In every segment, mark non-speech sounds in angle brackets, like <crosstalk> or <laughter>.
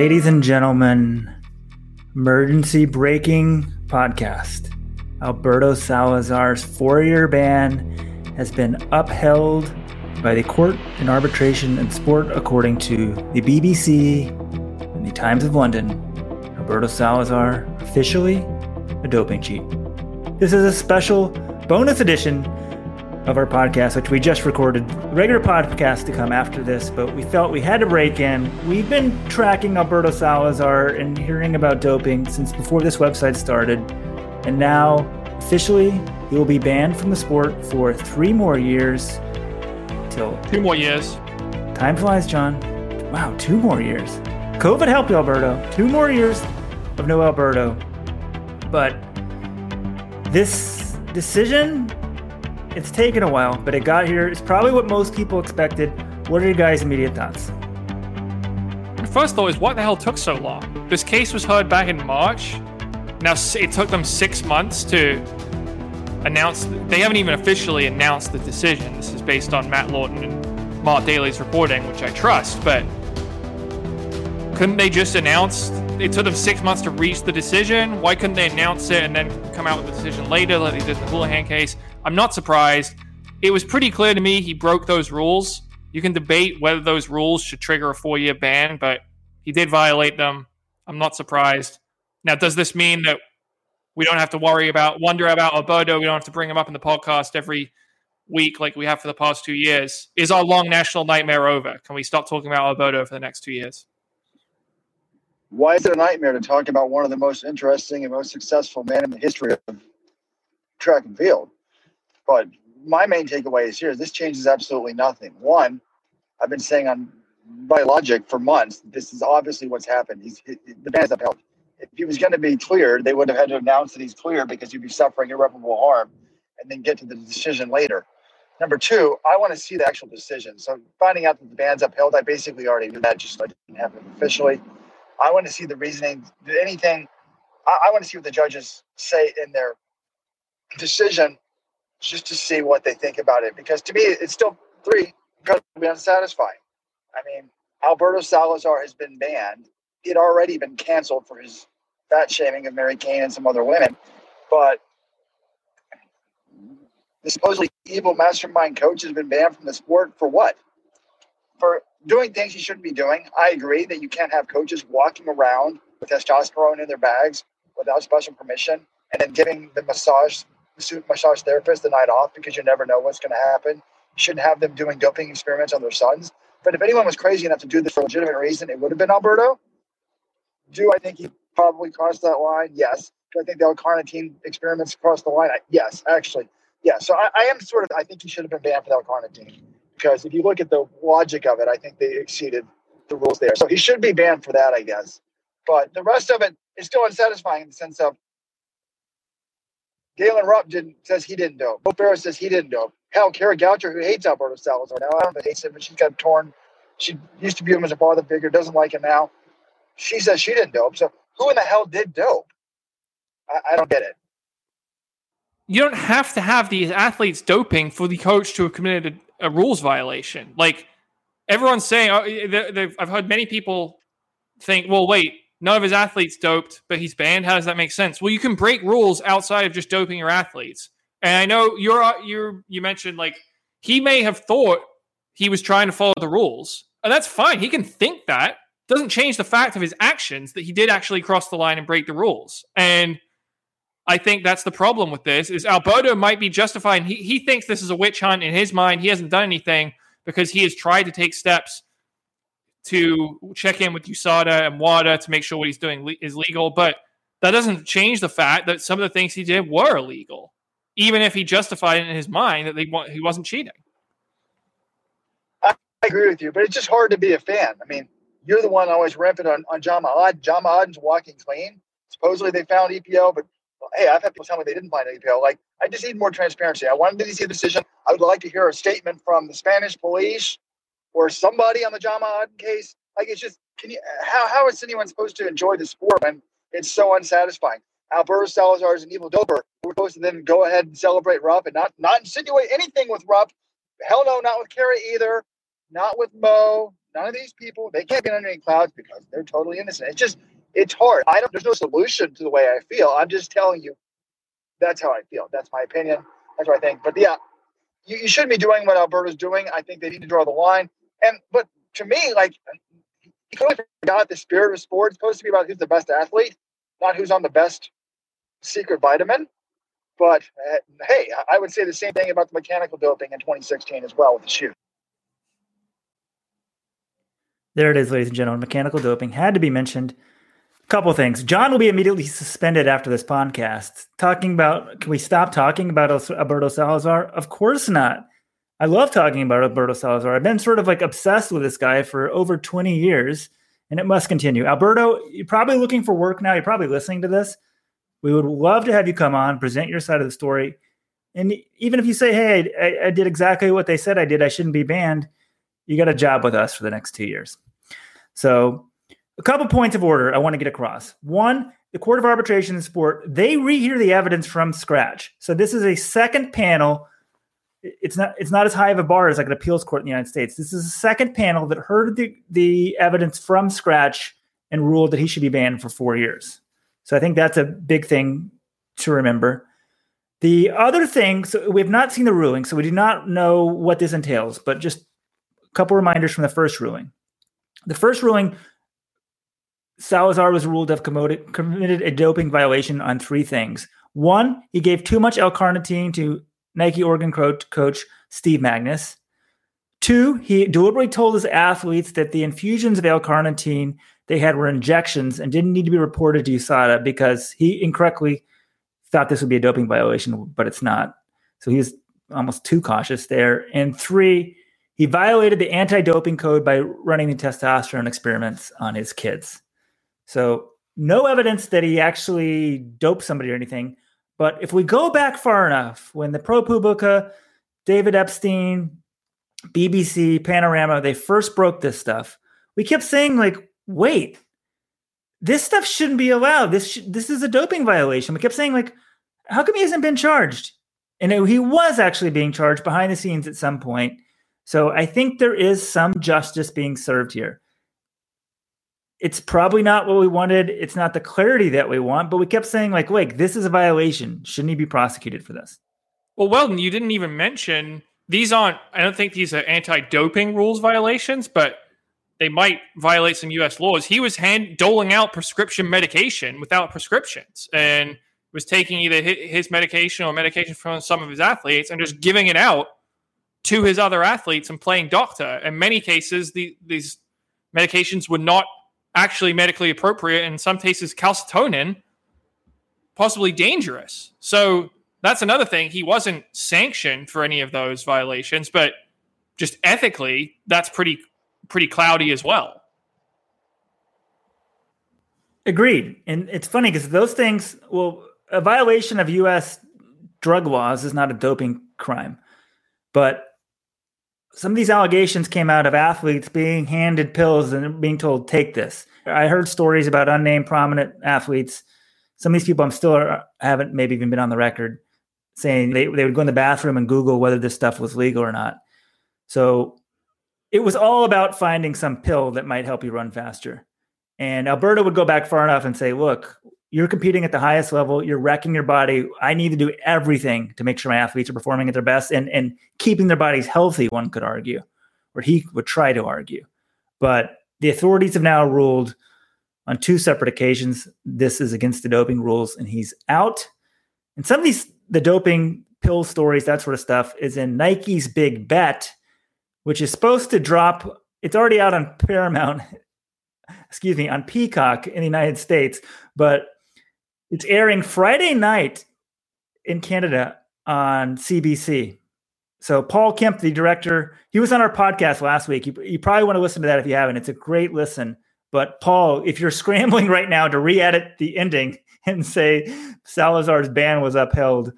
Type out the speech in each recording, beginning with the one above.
Ladies and gentlemen, emergency breaking podcast. Alberto Salazar's four year ban has been upheld by the Court in Arbitration and Sport, according to the BBC and the Times of London. Alberto Salazar officially a doping cheat. This is a special bonus edition of our podcast, which we just recorded. Regular podcast to come after this, but we felt we had to break in. We've been tracking Alberto Salazar and hearing about doping since before this website started, and now officially he will be banned from the sport for three more years. Till two more years. Time flies, John. Wow, two more years. COVID helped Alberto. Two more years of no Alberto. But this decision it's taken a while, but it got here. It's probably what most people expected. What are your guys' immediate thoughts? First thought is what the hell took so long? This case was heard back in March. Now it took them six months to announce. They haven't even officially announced the decision. This is based on Matt Lawton and Mark Daly's reporting, which I trust. But couldn't they just announce? It took them six months to reach the decision. Why couldn't they announce it and then come out with the decision later, like they did in the Houlihan case? I'm not surprised. It was pretty clear to me he broke those rules. You can debate whether those rules should trigger a four year ban, but he did violate them. I'm not surprised. Now, does this mean that we don't have to worry about, wonder about Alberto? We don't have to bring him up in the podcast every week like we have for the past two years? Is our long national nightmare over? Can we stop talking about Alberto for the next two years? Why is it a nightmare to talk about one of the most interesting and most successful men in the history of track and field? But my main takeaway is here: this changes absolutely nothing. One, I've been saying on by logic for months, this is obviously what's happened. He's the ban is upheld. If he was going to be cleared, they would have had to announce that he's clear because he'd be suffering irreparable harm, and then get to the decision later. Number two, I want to see the actual decision. So finding out that the ban's upheld, I basically already knew that, just I didn't have it officially. I want to see the reasoning. Anything, I, I want to see what the judges say in their decision just to see what they think about it. Because to me, it's still three incredibly unsatisfying. I mean, Alberto Salazar has been banned. He had already been canceled for his fat shaming of Mary Cain and some other women. But the supposedly evil mastermind coach has been banned from the sport for what? For doing things he shouldn't be doing. I agree that you can't have coaches walking around with testosterone in their bags without special permission and then giving the massage massage therapist the night off because you never know what's going to happen. You shouldn't have them doing doping experiments on their sons. But if anyone was crazy enough to do this for a legitimate reason, it would have been Alberto. Do I think he probably crossed that line? Yes. Do I think the L-carnitine experiments crossed the line? I, yes, actually. Yeah. So I, I, am sort of, I think he should have been banned for L-carnitine because if you look at the logic of it, I think they exceeded the rules there. So he should be banned for that, I guess. But the rest of it is still unsatisfying in the sense of Galen Rupp didn't says he didn't dope. Mo Farah says he didn't dope. Hell, Kara Goucher, who hates Alberto Salazar now, I don't know hates him, but she's got torn. She used to view him as a father figure, doesn't like him now. She says she didn't dope. So who in the hell did dope? I, I don't get it. You don't have to have these athletes doping for the coach to have committed a, a rules violation. Like everyone's saying, oh, I've heard many people think, well, wait, none of his athletes doped, but he's banned. How does that make sense? Well, you can break rules outside of just doping your athletes. And I know you're uh, you you mentioned like he may have thought he was trying to follow the rules, and that's fine. He can think that. Doesn't change the fact of his actions that he did actually cross the line and break the rules. And I think that's the problem with this is Alberto might be justifying. He, he thinks this is a witch hunt in his mind. He hasn't done anything because he has tried to take steps to check in with USADA and WADA to make sure what he's doing le- is legal. But that doesn't change the fact that some of the things he did were illegal, even if he justified it in his mind that they he wasn't cheating. I agree with you, but it's just hard to be a fan. I mean, you're the one always rampant on, on Jama Aden. Jama Aden's walking clean. Supposedly they found EPO, but well, hey, I've had people tell me they didn't find EPO. Like, I just need more transparency. I wanted to see a decision. I would like to hear a statement from the Spanish police or somebody on the Jama Aden case. Like it's just can you how how is anyone supposed to enjoy the sport when it's so unsatisfying? Alberto Salazar is an evil doper. We're supposed to then go ahead and celebrate Rupp and not not insinuate anything with Rupp. Hell no, not with Kerry either. Not with Mo. none of these people they can't get under any clouds because they're totally innocent. It's just it's hard. I don't. There's no solution to the way I feel. I'm just telling you. That's how I feel. That's my opinion. That's what I think. But yeah, you, you shouldn't be doing what Alberto's doing. I think they need to draw the line. And but to me, like he totally forgot the spirit of sport. It's supposed to be about who's the best athlete, not who's on the best secret vitamin. But uh, hey, I would say the same thing about the mechanical doping in 2016 as well with the shoe. There it is, ladies and gentlemen. Mechanical doping had to be mentioned. A couple things. John will be immediately suspended after this podcast. Talking about, can we stop talking about Alberto Salazar? Of course not. I love talking about Alberto Salazar. I've been sort of like obsessed with this guy for over 20 years, and it must continue. Alberto, you're probably looking for work now. You're probably listening to this. We would love to have you come on, present your side of the story. And even if you say, hey, I, I did exactly what they said I did, I shouldn't be banned, you got a job with us for the next two years. So, a couple points of order I want to get across. One, the Court of Arbitration in Sport, they rehear the evidence from scratch. So, this is a second panel it's not it's not as high of a bar as like an appeals court in the United States. This is a second panel that heard the the evidence from scratch and ruled that he should be banned for four years. So I think that's a big thing to remember. The other thing, so we have not seen the ruling, so we do not know what this entails, but just a couple reminders from the first ruling. The first ruling, Salazar was ruled to have committed a doping violation on three things. One, he gave too much L-carnitine to Nike Oregon coach, Steve Magness. Two, he deliberately told his athletes that the infusions of L-carnitine they had were injections and didn't need to be reported to USADA because he incorrectly thought this would be a doping violation, but it's not. So he was almost too cautious there. And three, he violated the anti-doping code by running the testosterone experiments on his kids. So no evidence that he actually doped somebody or anything, but if we go back far enough, when the ProPublica, David Epstein, BBC, Panorama, they first broke this stuff, we kept saying, like, wait, this stuff shouldn't be allowed. This sh- this is a doping violation. We kept saying, like, how come he hasn't been charged? And it, he was actually being charged behind the scenes at some point. So I think there is some justice being served here it's probably not what we wanted. It's not the clarity that we want, but we kept saying, like, wait, this is a violation. Shouldn't he be prosecuted for this? Well, Weldon, you didn't even mention these aren't, I don't think these are anti doping rules violations, but they might violate some U.S. laws. He was hand doling out prescription medication without prescriptions and was taking either his medication or medication from some of his athletes and just giving it out to his other athletes and playing doctor. In many cases, the, these medications were not actually medically appropriate, in some cases calcitonin, possibly dangerous. So that's another thing. He wasn't sanctioned for any of those violations, but just ethically, that's pretty pretty cloudy as well. Agreed. And it's funny because those things, well, a violation of U.S. drug laws is not a doping crime, but some of these allegations came out of athletes being handed pills and being told, take this. I heard stories about unnamed prominent athletes. Some of these people I'm still are, haven't maybe even been on the record saying they, they would go in the bathroom and Google whether this stuff was legal or not. So it was all about finding some pill that might help you run faster. And Alberto would go back far enough and say, look, you're competing at the highest level. You're wrecking your body. I need to do everything to make sure my athletes are performing at their best and, and keeping their bodies healthy, one could argue, or he would try to argue. But the authorities have now ruled on two separate occasions this is against the doping rules and he's out. And some of these, the doping pill stories, that sort of stuff, is in Nike's Big Bet, which is supposed to drop. It's already out on Paramount, <laughs> excuse me, on Peacock in the United States, but it's airing Friday night in Canada on CBC. So Paul Kemp, the director, he was on our podcast last week. You, you probably want to listen to that if you haven't. It's a great listen. But Paul, if you're <laughs> scrambling right now to re-edit the ending and say Salazar's ban was upheld,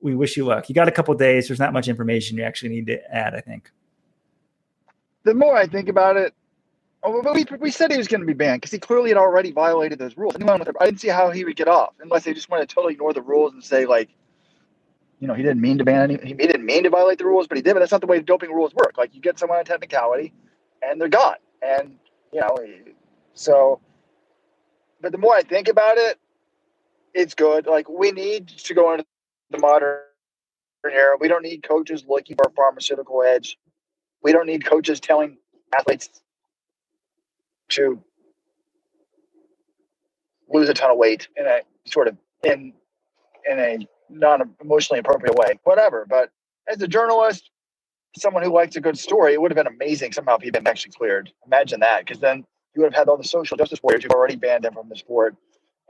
we wish you luck. You got a couple days. There's not much information you actually need to add. I think. The more I think about it, Oh, but we, we said he was going to be banned because he clearly had already violated those rules. Anyone with I didn't see how he would get off unless they just want to totally ignore the rules and say like, you know, he didn't mean to ban any. He didn't mean to violate the rules, but he did. But that's not the way doping rules work. Like you get someone on technicality, and they're gone. And you know, so. But the more I think about it, it's good. Like we need to go into the modern era. We don't need coaches looking for a pharmaceutical edge. We don't need coaches telling athletes to lose a ton of weight in a sort of in in a non emotionally appropriate way. Whatever. But as a journalist, someone who likes a good story, it would have been amazing somehow if he'd been actually cleared. Imagine that, because then you would have had all the social justice warriors who've already banned him from the sport,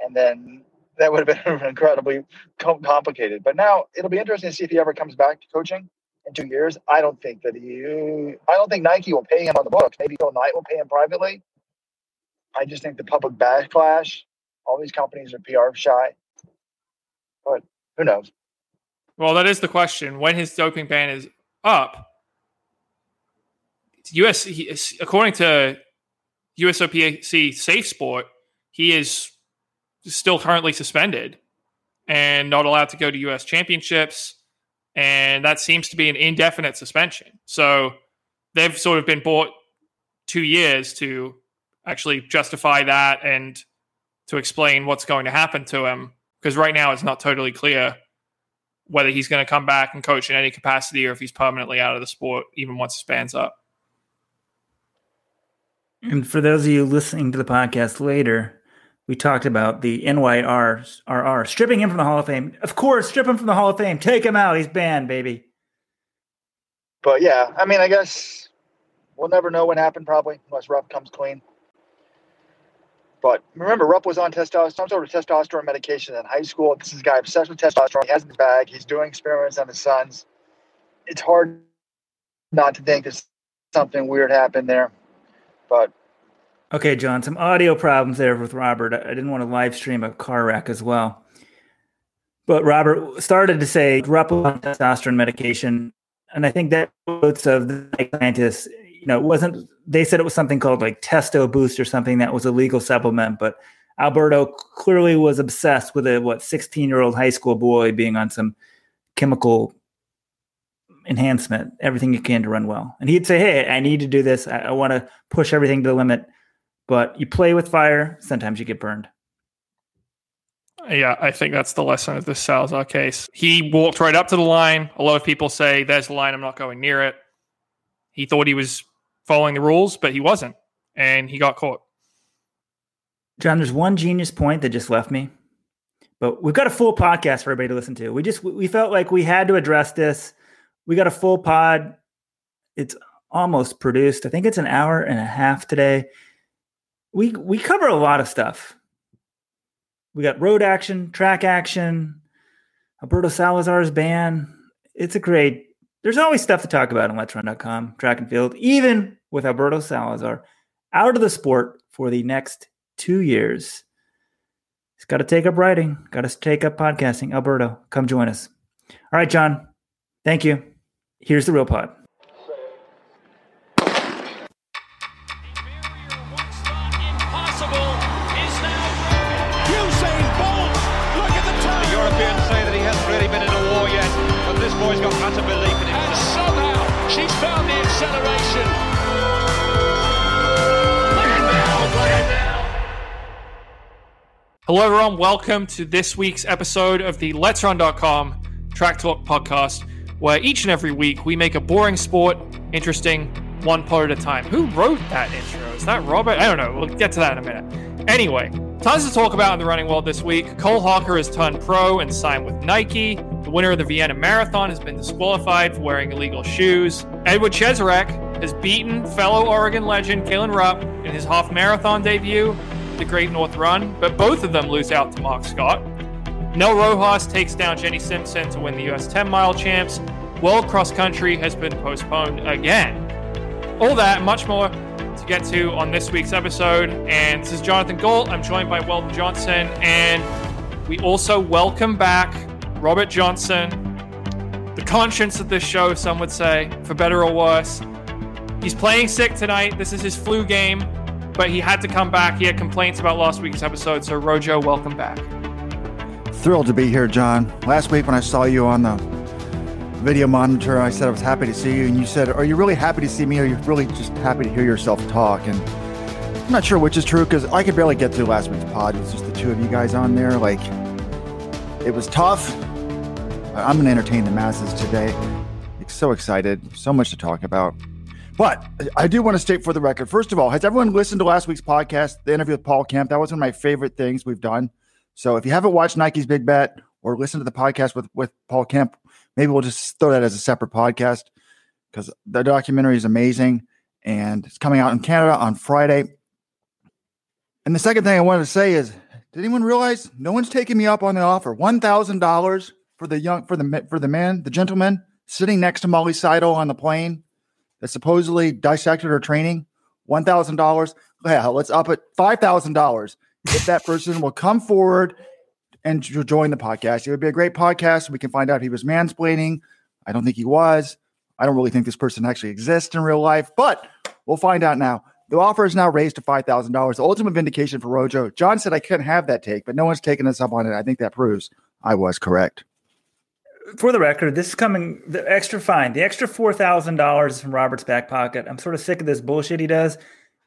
and then that would have been <laughs> incredibly complicated. But now it'll be interesting to see if he ever comes back to coaching in two years. I don't think that he. I don't think Nike will pay him on the books. Maybe Phil Knight will pay him privately. I just think the public backlash. All these companies are PR shy, but who knows? Well, that is the question. When his doping ban is up, US according to USOPC Safe Sport, he is still currently suspended and not allowed to go to US championships. And that seems to be an indefinite suspension. So they've sort of been bought two years to actually justify that and to explain what's going to happen to him. Because right now it's not totally clear whether he's going to come back and coach in any capacity or if he's permanently out of the sport, even once his ban's up. And for those of you listening to the podcast later, we talked about the NYRR stripping him from the Hall of Fame. Of course, strip him from the Hall of Fame. Take him out. He's banned, baby. But yeah, I mean, I guess we'll never know what happened probably unless Rupp comes clean. But remember, Rupp was on testosterone, some sort of testosterone medication in high school. This is a guy obsessed with testosterone. He has his bag. He's doing experiments on his sons. It's hard not to think that something weird happened there. But Okay, John, some audio problems there with Robert. I didn't want to live stream a car wreck as well. But Robert started to say Rupp on testosterone medication. And I think that quotes of the scientists, you know, it wasn't, they said it was something called like Testo Boost or something that was a legal supplement. But Alberto clearly was obsessed with a, what, 16 year old high school boy being on some chemical enhancement, everything you can to run well. And he'd say, Hey, I need to do this. I, I want to push everything to the limit but you play with fire, sometimes you get burned. Yeah, I think that's the lesson of this Salazar case. He walked right up to the line. A lot of people say, There's the line, I'm not going near it. He thought he was following the rules, but he wasn't. And he got caught. John, there's one genius point that just left me, but we've got a full podcast for everybody to listen to. We just we felt like we had to address this. We got a full pod. It's almost produced. I think it's an hour and a half today we we cover a lot of stuff. We got road action, track action, Alberto Salazar's ban. It's a great. There's always stuff to talk about on LetsRun.com, track and field, even with Alberto Salazar out of the sport for the next two years. He's got to take up writing, got to take up podcasting. Alberto, come join us. All right, John. Thank you. Here's the real pod. Hello, everyone. Welcome to this week's episode of the Let's Run.com Track Talk podcast, where each and every week we make a boring sport interesting one part at a time. Who wrote that intro? Is that Robert? I don't know. We'll get to that in a minute. Anyway, tons to talk about in the running world this week. Cole Hocker has turned pro and signed with Nike. The winner of the Vienna Marathon has been disqualified for wearing illegal shoes. Edward Cheserek has beaten fellow Oregon legend Galen Rupp in his half marathon debut the Great North Run, but both of them lose out to Mark Scott. Nell Rojas takes down Jenny Simpson to win the US 10 mile champs. World Cross Country has been postponed again. All that much more to get to on this week's episode. And this is Jonathan Gault. I'm joined by Weldon Johnson. And we also welcome back Robert Johnson, the conscience of this show, some would say, for better or worse. He's playing sick tonight. This is his flu game but he had to come back. He had complaints about last week's episode. So, Rojo, welcome back. Thrilled to be here, John. Last week when I saw you on the video monitor. I said I was happy to see you, and you said, "Are you really happy to see me, or are you really just happy to hear yourself talk?" And I'm not sure which is true because I could barely get through last week's pod. It was just the two of you guys on there. Like, it was tough. I'm going to entertain the masses today. So excited, so much to talk about. But I do want to state for the record, first of all, has everyone listened to last week's podcast, the interview with Paul Kemp? That was one of my favorite things we've done. So if you haven't watched Nike's Big Bet or listened to the podcast with, with Paul Kemp, maybe we'll just throw that as a separate podcast because the documentary is amazing and it's coming out in Canada on Friday. And the second thing I wanted to say is, did anyone realize no one's taking me up on the offer? One thousand dollars for the young for the for the man, the gentleman sitting next to Molly Seidel on the plane that supposedly dissected her training. One thousand dollars. Yeah, let's up it five thousand dollars if that person will come forward and join the podcast. It would be a great podcast. We can find out if he was mansplaining. I don't think he was. I don't really think this person actually exists in real life, but we'll find out now. The offer is now raised to five thousand dollars. The ultimate vindication for Rojo. John said I couldn't have that take, but no one's taken us up on it. I think that proves I was correct. For the record, this is coming the extra fine, the extra four thousand dollars from Robert's back pocket. I'm sort of sick of this bullshit he does,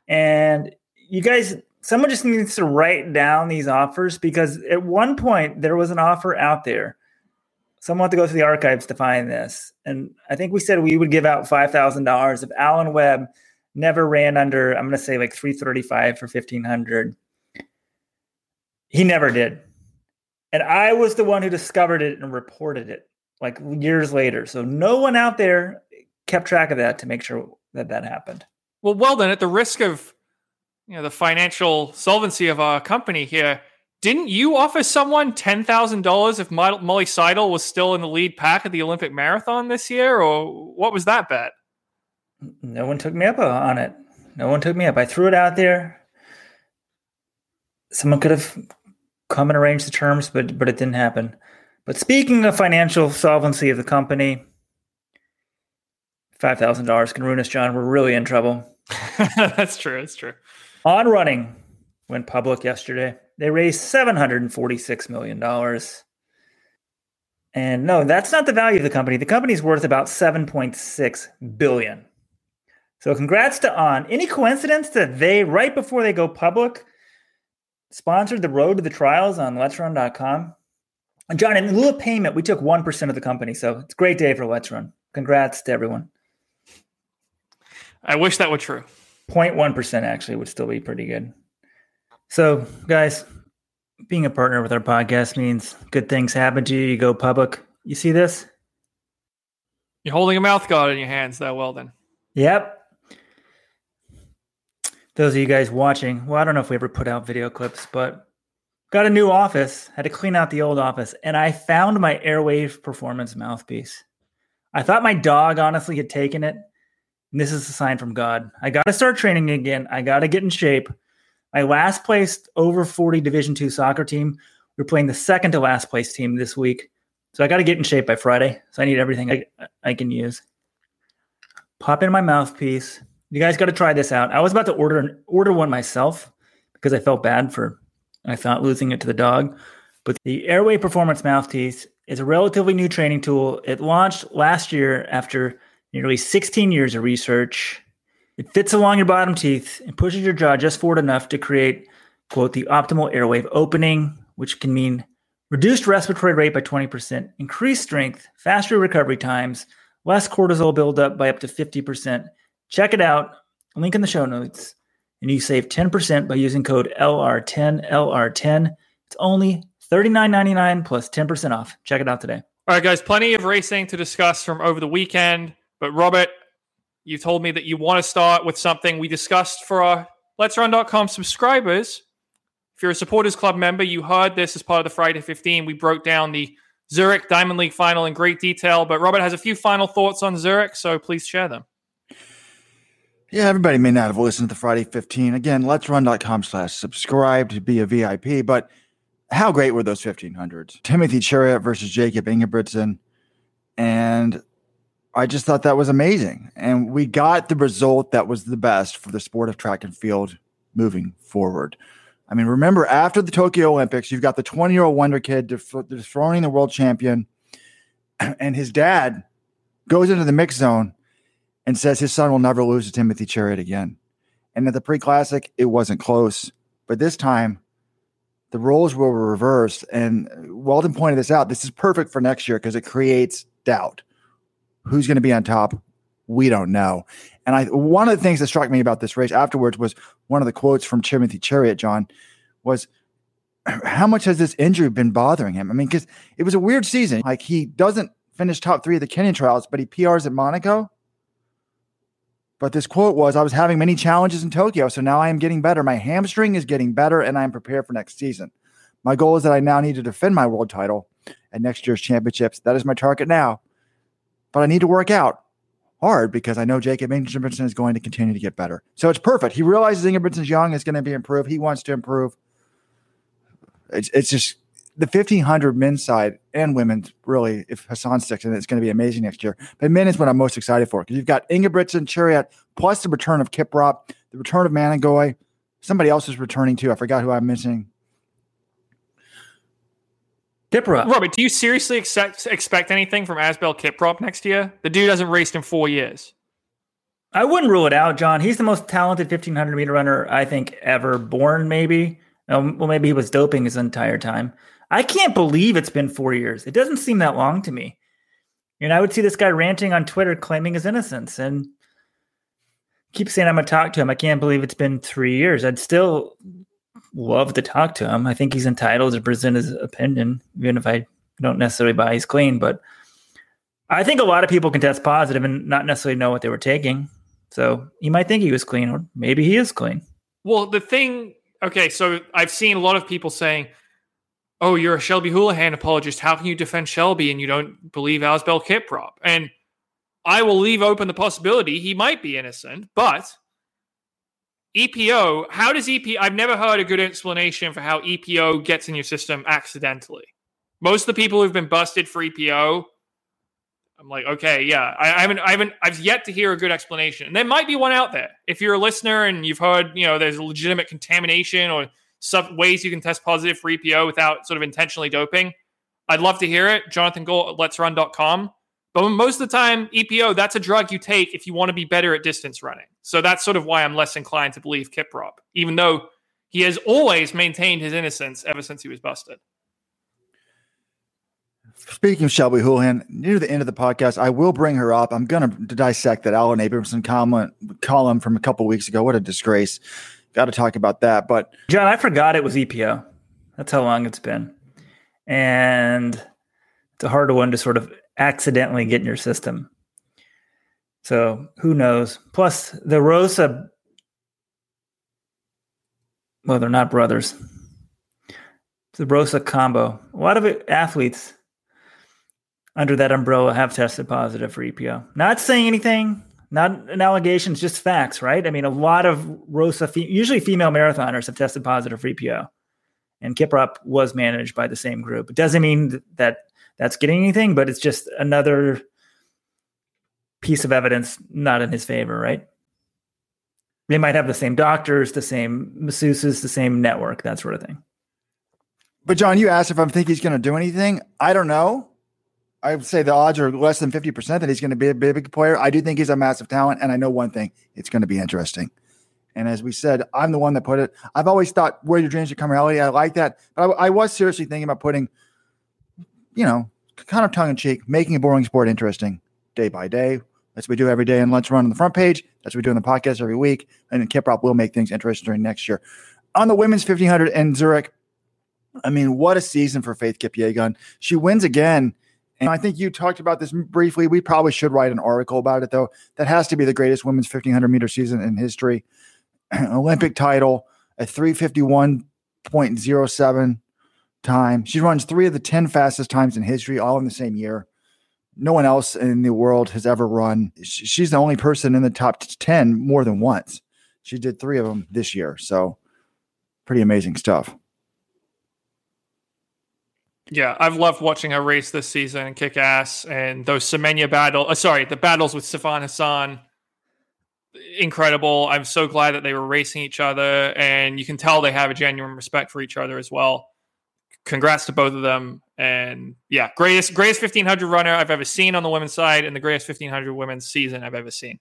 and you guys someone just needs to write down these offers because at one point there was an offer out there. Someone had to go through the archives to find this. And I think we said we would give out $5,000 if Alan Webb never ran under, I'm going to say like 335 for 1500. He never did. And I was the one who discovered it and reported it like years later. So no one out there kept track of that to make sure that that happened. Well, well then, at the risk of you know the financial solvency of our company here. Didn't you offer someone ten thousand dollars if Molly Seidel was still in the lead pack at the Olympic marathon this year, or what was that bet? No one took me up on it. No one took me up. I threw it out there. Someone could have come and arranged the terms, but but it didn't happen. But speaking of financial solvency of the company, five thousand dollars can ruin us, John. We're really in trouble. <laughs> that's true. That's true. On Running went public yesterday. They raised $746 million. And no, that's not the value of the company. The company's worth about 7.6 billion. So congrats to On. Any coincidence that they, right before they go public, sponsored the road to the trials on LetsRun.com? And John, in lieu of payment, we took 1% of the company. So it's a great day for Let's Run. Congrats to everyone. I wish that were true. 0.1% actually would still be pretty good. So, guys, being a partner with our podcast means good things happen to you. You go public. You see this? You're holding a mouth guard in your hands, that Well, then. Yep. Those of you guys watching, well, I don't know if we ever put out video clips, but got a new office, had to clean out the old office, and I found my Airwave Performance mouthpiece. I thought my dog honestly had taken it and this is a sign from God. I got to start training again. I got to get in shape. My last placed over 40 Division two soccer team. We're playing the second to last place team this week. So I got to get in shape by Friday. So I need everything I, I can use. Pop in my mouthpiece. You guys got to try this out. I was about to order order one myself because I felt bad for I thought losing it to the dog. But the Airway Performance Mouthpiece is a relatively new training tool. It launched last year after nearly 16 years of research. It fits along your bottom teeth and pushes your jaw just forward enough to create, quote, the optimal airway opening, which can mean reduced respiratory rate by 20%, increased strength, faster recovery times, less cortisol buildup by up to 50%. Check it out. Link in the show notes. And you save 10% by using code LR10, LR10. It's only $39.99 plus 10% off. Check it out today. All right, guys, plenty of racing to discuss from over the weekend. But Robert, you told me that you want to start with something we discussed for our Let's Run.com subscribers. If you're a supporters club member, you heard this as part of the Friday 15. We broke down the Zurich Diamond League final in great detail. But Robert has a few final thoughts on Zurich, so please share them. Yeah, everybody may not have listened to the Friday 15. Again, let's run.com slash subscribe to be a VIP. But how great were those 1500s? Timothy Cheruiyot versus Jacob Ingebrigtsen. And I just thought that was amazing. And we got the result that was the best for the sport of track and field moving forward. I mean, remember after the Tokyo Olympics, you've got the 20 year old wonder kid dethroning the world champion, <clears throat> and his dad goes into the mix zone and says his son will never lose to Timothy Cheruiyot again. And at the pre classic, it wasn't close. But this time, the roles were reversed. And Weldon pointed this out. This is perfect for next year because it creates doubt. Who's going to be on top? We don't know. And I one of the things that struck me about this race afterwards was one of the quotes from Timothy Cheruiyot, John, was how much has this injury been bothering him? I mean, because it was a weird season. Like he doesn't finish top three of the Kenyan trials, but he PRs at Monaco. But this quote was, I was having many challenges in Tokyo, so now I am getting better. My hamstring is getting better, and I am prepared for next season. My goal is that I now need to defend my world title at next year's championships. That is my target now. But I need to work out hard because I know Jacob Ingebrigtsen is going to continue to get better. So it's perfect. He realizes Ingebrigtsen's young is going to be improved. He wants to improve. It's, it's just the 1500 men's side and women's really if hassan sticks in it, it's going to be amazing next year but men is what i'm most excited for because you've got ingebrigtsen cheruiyot plus the return of kiprop the return of Manangoi. somebody else is returning too i forgot who i'm missing Kiprop. Robert, do you seriously expect expect anything from Asbel Kiprop next year? The dude hasn't raced in four years. I wouldn't rule it out, John. He's the most talented 1500 meter runner I think ever born, maybe. Um, well, maybe he was doping his entire time. I can't believe it's been four years. It doesn't seem that long to me. And I would see this guy ranting on Twitter claiming his innocence and keep saying I'm gonna talk to him. I can't believe it's been three years. I'd still love to talk to him. I think he's entitled to present his opinion, even if I don't necessarily buy he's clean. But I think a lot of people can test positive and not necessarily know what they were taking. So you might think he was clean, or maybe he is clean. Well, the thing, okay, so I've seen a lot of people saying, oh, you're a Shelby Houlihan apologist. How can you defend Shelby and you don't believe Asbel Kiprop? And I will leave open the possibility he might be innocent, but EPO, how does EPO? I've never heard a good explanation for how EPO gets in your system accidentally. Most of the people who've been busted for EPO, I'm like, okay, yeah, I, I haven't, I haven't, I've yet to hear a good explanation. And there might be one out there. If you're a listener and you've heard, you know, there's legitimate contamination or some ways you can test positive for EPO without sort of intentionally doping. I'd love to hear it. Jonathan Gault at let'srun.com. But most of the time, EPO, that's a drug you take if you want to be better at distance running. So that's sort of why I'm less inclined to believe Kiprop, even though he has always maintained his innocence ever since he was busted. Speaking of Shelby Houlihan, near the end of the podcast, I will bring her up. I'm going to dissect that Alan Abrahamson comment, column from a couple weeks ago. What a disgrace got to talk about that. But John, I forgot it was EPO. That's how long it's been, and it's a harder one to sort of accidentally get in your system. So who knows? Plus the Rosa, well, they're not brothers. The Rosa combo. A lot of athletes under that umbrella have tested positive for EPO. Not saying anything not an allegation, it's just facts, right? I mean, a lot of Rosa, usually female marathoners have tested positive for EPO, and Kiprop was managed by the same group. It doesn't mean that that's getting anything, but it's just another piece of evidence not in his favor, right? They might have the same doctors, the same masseuses, the same network, that sort of thing. But John, you asked if I think he's going to do anything. I don't know. I would say the odds are less than 50% that he's going to be a big player. I do think he's a massive talent. And I know one thing it's going to be interesting. And as we said, I'm the one that put it. I've always thought where your dreams become reality. I like that. But I, I was seriously thinking about putting, you know, kind of tongue in cheek, making a boring sport interesting day by day. That's what we do every day in Let's Run on the front page. That's what we do in the podcast every week. And Kiprop will make things interesting during next year. On the women's 1500 in Zurich, I mean, what a season for Faith Kipyegon. She wins again and I think you talked about this briefly. We probably should write an article about it, though. That has to be the greatest women's 1500 meter season in history. <clears throat> Olympic title, a 351.07 time. She runs three of the 10 fastest times in history, all in the same year. No one else in the world has ever run. She's the only person in the top 10 more than once. She did three of them this year. So, pretty amazing stuff. Yeah, I've loved watching her race this season and kick ass. And those Semenya battle, uh, sorry, the battles with Sifan Hassan, incredible. I'm so glad that they were racing each other, and you can tell they have a genuine respect for each other as well. congrats to both of them. And yeah, greatest greatest 1500 runner I've ever seen on the women's side, and the greatest 1500 women's season I've ever seen.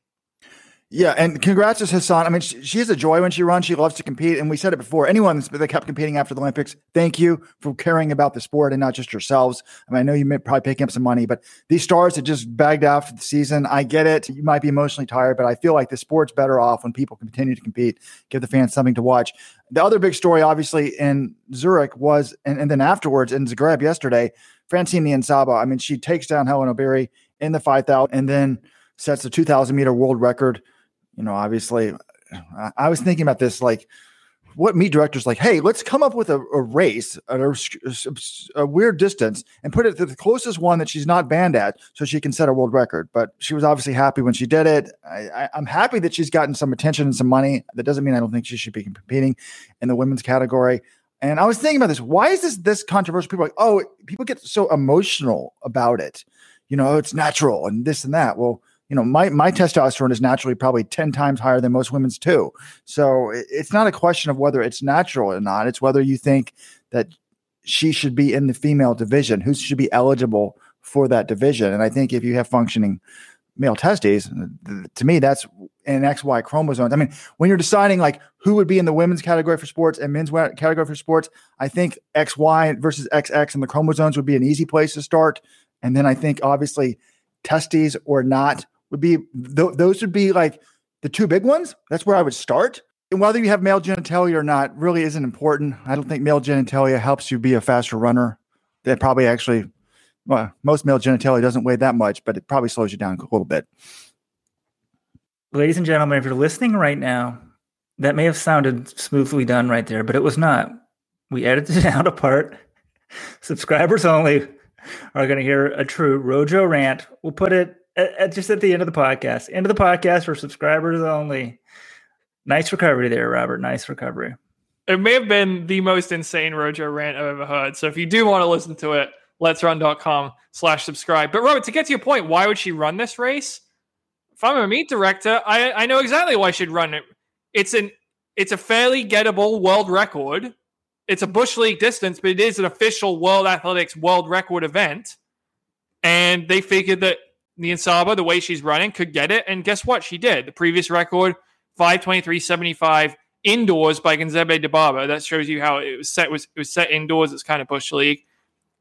Yeah, and congrats to Hassan. I mean, she, she's a joy when she runs. She loves to compete, and we said it before. Anyone that kept competing after the Olympics, thank you for caring about the sport and not just yourselves. I mean, I know you may probably picking up some money, but these stars that just bagged out the season, I get it. You might be emotionally tired, but I feel like the sport's better off when people continue to compete, give the fans something to watch. The other big story, obviously, in Zurich was, and, and then afterwards in Zagreb yesterday, Francine Niyonsaba. I mean, she takes down Helen Obiri in the 5,000 and then sets the 2,000 meter world record you know, obviously, I, I was thinking about this like what meet directors like, hey, let's come up with a, a race a, a, weird distance and put it to the closest one that she's not banned at so she can set a world record. But she was obviously happy when she did it. I, am happy that she's gotten some attention and some money. That doesn't mean I don't think she should be competing in the women's category. And I was thinking about this. Why is this this controversial? People like, oh, people get so emotional about it. You know, it's natural and this and that. Well, you know, my my testosterone is naturally probably 10 times higher than most women's too. So it's not a question of whether it's natural or not. It's whether you think that she should be in the female division, who should be eligible for that division. And I think if you have functioning male testes, to me, that's an XY chromosomes. I mean, when you're deciding like who would be in the women's category for sports and men's category for sports, I think XY versus XX and the chromosomes would be an easy place to start. And then I think obviously testes or not would be th- those would be like the two big ones. That's where I would start. And whether you have male genitalia or not really isn't important. I don't think male genitalia helps you be a faster runner. That probably actually, well, most male genitalia doesn't weigh that much, but it probably slows you down a little bit. Ladies and gentlemen, if you're listening right now, that may have sounded smoothly done right there, but it was not. We edited it <laughs> out apart. Subscribers only are going to hear a true Rojo rant. We'll put it at, at just at the end of the podcast. End of the podcast for subscribers only. Nice recovery there, Robert. Nice recovery. It may have been the most insane Rojo rant I've ever heard. So if you do want to listen to it, let'srun.com slash subscribe. But Robert, to get to your point, why would she run this race? If I'm a meet director, I, I know exactly why she'd run it. It's an it's a fairly gettable world record. It's a bush league distance, but it is an official World Athletics world record event. And they figured that Niyonsaba, the way she's running, could get it. And guess what? She did. The previous record, 523.75 indoors by Genzebe Dibaba. That shows you how it was set was it was set indoors. It's kind of bush league.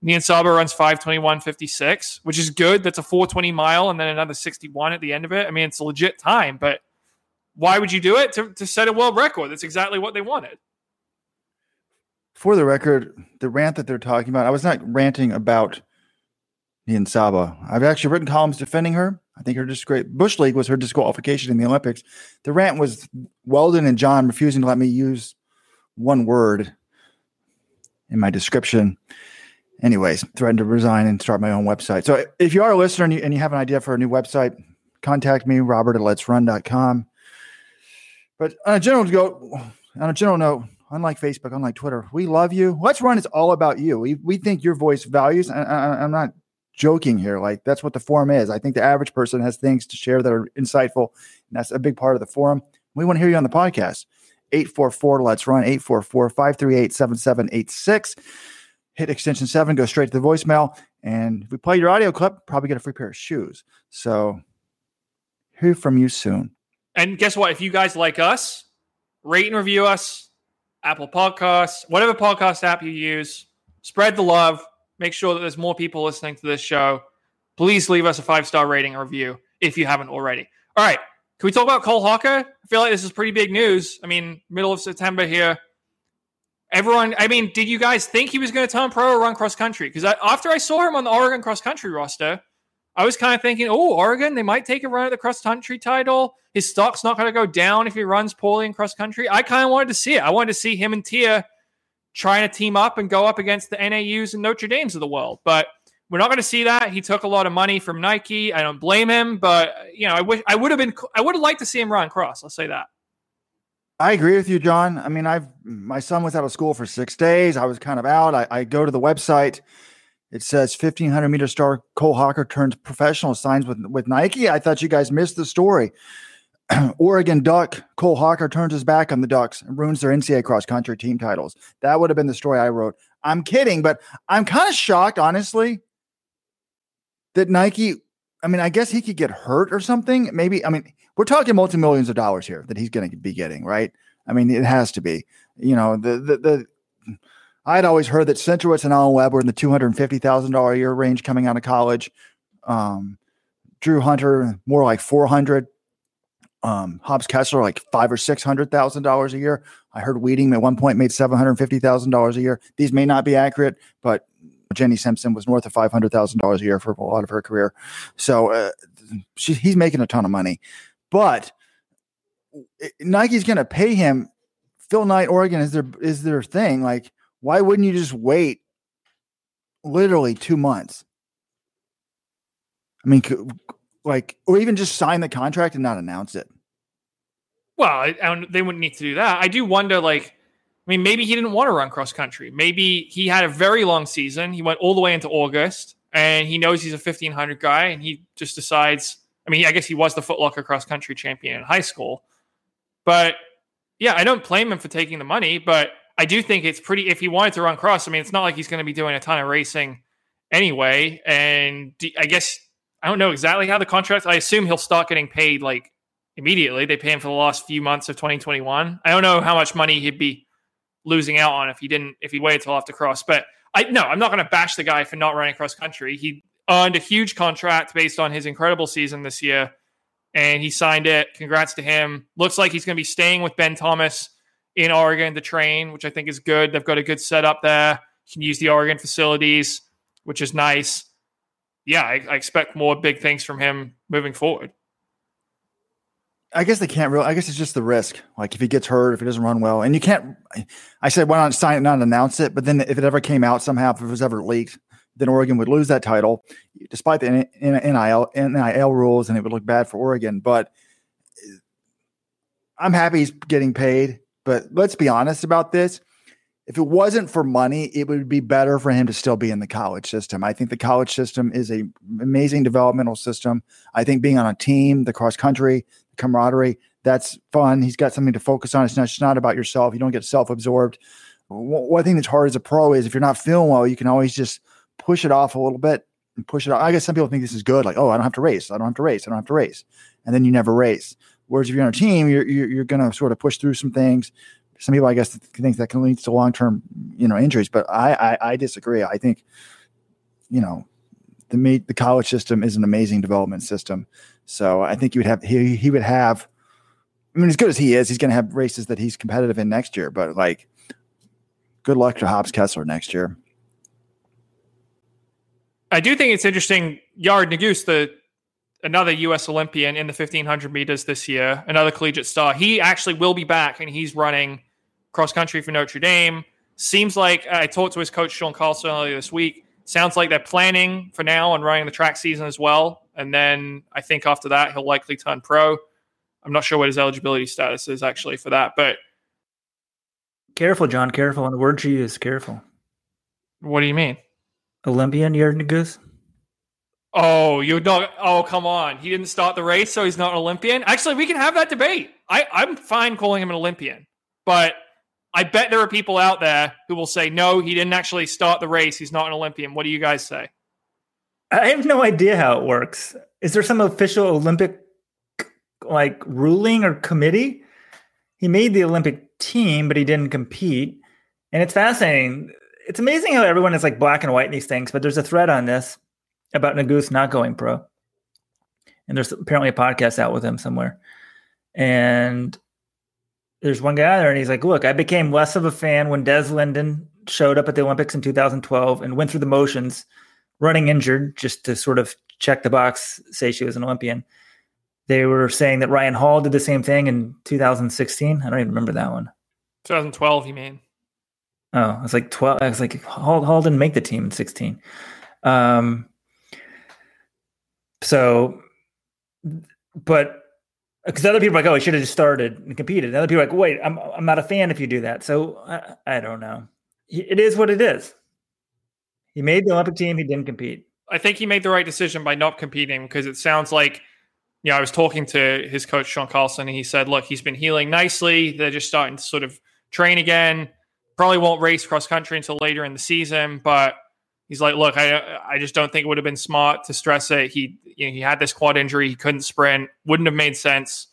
Niyonsaba runs 521.56, which is good. That's a 420 mile and then another 61 at the end of it. I mean, it's a legit time, but why would you do it? To, to set a world record. That's exactly what they wanted. For the record, the rant that they're talking about, I was not ranting about Niyonsaba. I've actually written columns defending her. I think her great Bush League was her disqualification in the Olympics. The rant was Weldon and John refusing to let me use one word in my description. Anyways, threatened to resign and start my own website. So if you are a listener and you, and you have an idea for a new website, contact me, Robert at let'srun.com. But on a general go, on a general note, unlike Facebook, unlike Twitter, we love you. Let's Run is all about you. We, we think your voice values. I, I, I'm not joking here. Like that's what the forum is. I think the average person has things to share that are insightful, and that's a big part of the forum. We want to hear you on the podcast. 844 let's run 844 538 7786. Hit extension seven, go straight to the voicemail. And if we play your audio clip, probably get a free pair of shoes. So hear from you soon. And guess what? If you guys like us, rate and review us, Apple Podcasts, whatever podcast app you use, spread the love make sure that there's more people listening to this show. Please leave us a five star rating or review if you haven't already. All right. Can we talk about Cole Hocker? I feel like this is pretty big news. I mean, middle of September here. Everyone, I mean, did you guys think he was going to turn pro or run cross country? Because after I saw him on the Oregon cross country roster, I was kind of thinking, oh, Oregon, they might take a run at the cross country title. His stock's not going to go down if he runs poorly in cross country. I kind of wanted to see it. I wanted to see him and Teare trying to team up and go up against the NAUs and Notre Dames of the world. But we're not going to see that. He took a lot of money from Nike. I don't blame him, but you know, I wish I would have been. I would have liked to see him run cross. I'll say that. I agree with you, John. I mean, I've my son was out of school for six days. I was kind of out. I, I go to the website. It says 1500 meter star Cole Hocker turns professional signs with with Nike. I thought you guys missed the story. <clears throat> Oregon Duck Cole Hocker turns his back on the Ducks and ruins their NCAA cross country team titles. That would have been the story I wrote. I'm kidding, but I'm kind of shocked, honestly, that Nike. I mean, I guess he could get hurt or something. Maybe. I mean, we're talking multi millions of dollars here that he's going to be getting, right? I mean, it has to be. You know, the the the. I'd always heard that Centrowitz and Alan Webb were in the two hundred fifty thousand dollar a year range coming out of college. Um, Drew Hunter more like four hundred. Um, Hobbs Kessler like five or six hundred thousand dollars a year. I heard Wheating at one point made seven hundred fifty thousand dollars a year. These may not be accurate, but Jenny Simpson was north of five hundred thousand dollars a year for a lot of her career. So uh, she, he's making a ton of money, but Nike's going to pay him. Phil Knight, Oregon is their is their thing. Like, why wouldn't you just wait? Literally two months. I mean, like, or even just sign the contract and not announce it. Well, I, I they wouldn't need to do that. I do wonder, like, I mean, maybe he didn't want to run cross country. Maybe he had a very long season. He went all the way into August, and he knows he's a fifteen hundred guy, and he just decides. I mean, I guess he was the Footlocker cross country champion in high school, but yeah, I don't blame him for taking the money, but I do think it's pretty. If he wanted to run cross, I mean, it's not like he's going to be doing a ton of racing anyway. And I guess I don't know exactly how the contract. I assume he'll start getting paid like immediately. They pay him for the last few months of 2021. I don't know how much money he'd be losing out on if he didn't if he waited till after cross. But I no, I'm not going to bash the guy for not running cross country. He earned a huge contract based on his incredible season this year, and he signed it. Congrats to him. Looks like he's going to be staying with Ben Thomas in Oregon to train, which I think is good. They've got a good setup there. You can use the Oregon facilities, which is nice. Yeah, I, I expect more big things from him moving forward. I guess they can't really. I guess it's just the risk. Like if he gets hurt, if he doesn't run well, and you can't. I said why not sign it, not announce it. But then if it ever came out somehow, if it was ever leaked, then Oregon would lose that title, despite the NIL NIL rules, and it would look bad for Oregon. But I'm happy he's getting paid. But let's be honest about this. If it wasn't for money, it would be better for him to still be in the college system. I think the college system is a amazing developmental system. I think being on a team, the cross country, the camaraderie, that's fun. He's got something to focus on. It's not, it's not about yourself. You don't get self absorbed. One thing that's hard as a pro is if you're not feeling well, you can always just push it off a little bit and push it off. I guess some people think this is good, like, oh, I don't have to race. I don't have to race. I don't have to race. And then you never race. Whereas if you're on a team, you're, you're, you're going to sort of push through some things. Some people, I guess, think that can lead to long term, you know, injuries. But I, I, I disagree. I think, you know, the the college system is an amazing development system. So I think he would have he he would have. I mean, as good as he is, he's going to have races that he's competitive in next year. But like, good luck to Hobbs Kessler next year. I do think it's interesting. Yared Nuguse, the another U.S. Olympian in the 1500 meters this year, another collegiate star. He actually will be back, and he's running cross country for Notre Dame. Seems like I talked to his coach Sean Carlson earlier this week. Sounds like they're planning for now on running the track season as well, and then I think after that he'll likely turn pro. I'm not sure what his eligibility status is actually for that, but careful, John. Careful on the word you use. Careful. What do you mean? Olympian Yared Nuguse. Oh, you don't. Oh, come on. He didn't start the race, so he's not an Olympian. Actually, we can have that debate. I, I'm fine calling him an Olympian, but I bet there are people out there who will say, no, he didn't actually start the race. He's not an Olympian. What do you guys say? I have no idea how it works. Is there some official Olympic like ruling or committee? He made the Olympic team, but he didn't compete. And it's fascinating. It's amazing how everyone is like black and white in these things, but there's a thread on this about Nuguse not going pro. And there's apparently a podcast out with him somewhere. And there's one guy there, and he's like, Look, I became less of a fan when Des Linden showed up at the Olympics in 2012 and went through the motions, running injured just to sort of check the box, say she was an Olympian. They were saying that Ryan Hall did the same thing in 2016. I don't even remember that one. 2012, you mean? Oh, I was like 12. I was like, Hall, Hall didn't make the team in 16. Um, so, but because other people are like, oh, he should have just started and competed. And other people are like, wait, I'm I'm not a fan if you do that. So I, I don't know. It is what it is. He made the Olympic team. He didn't compete. I think he made the right decision by not competing because it sounds like, you know, I was talking to his coach Sean Carlson, and he said, look, he's been healing nicely. They're just starting to sort of train again. Probably won't race cross country until later in the season, but he's like, look, I I just don't think it would have been smart to stress it. He you know, he had this quad injury, he couldn't sprint, wouldn't have made sense,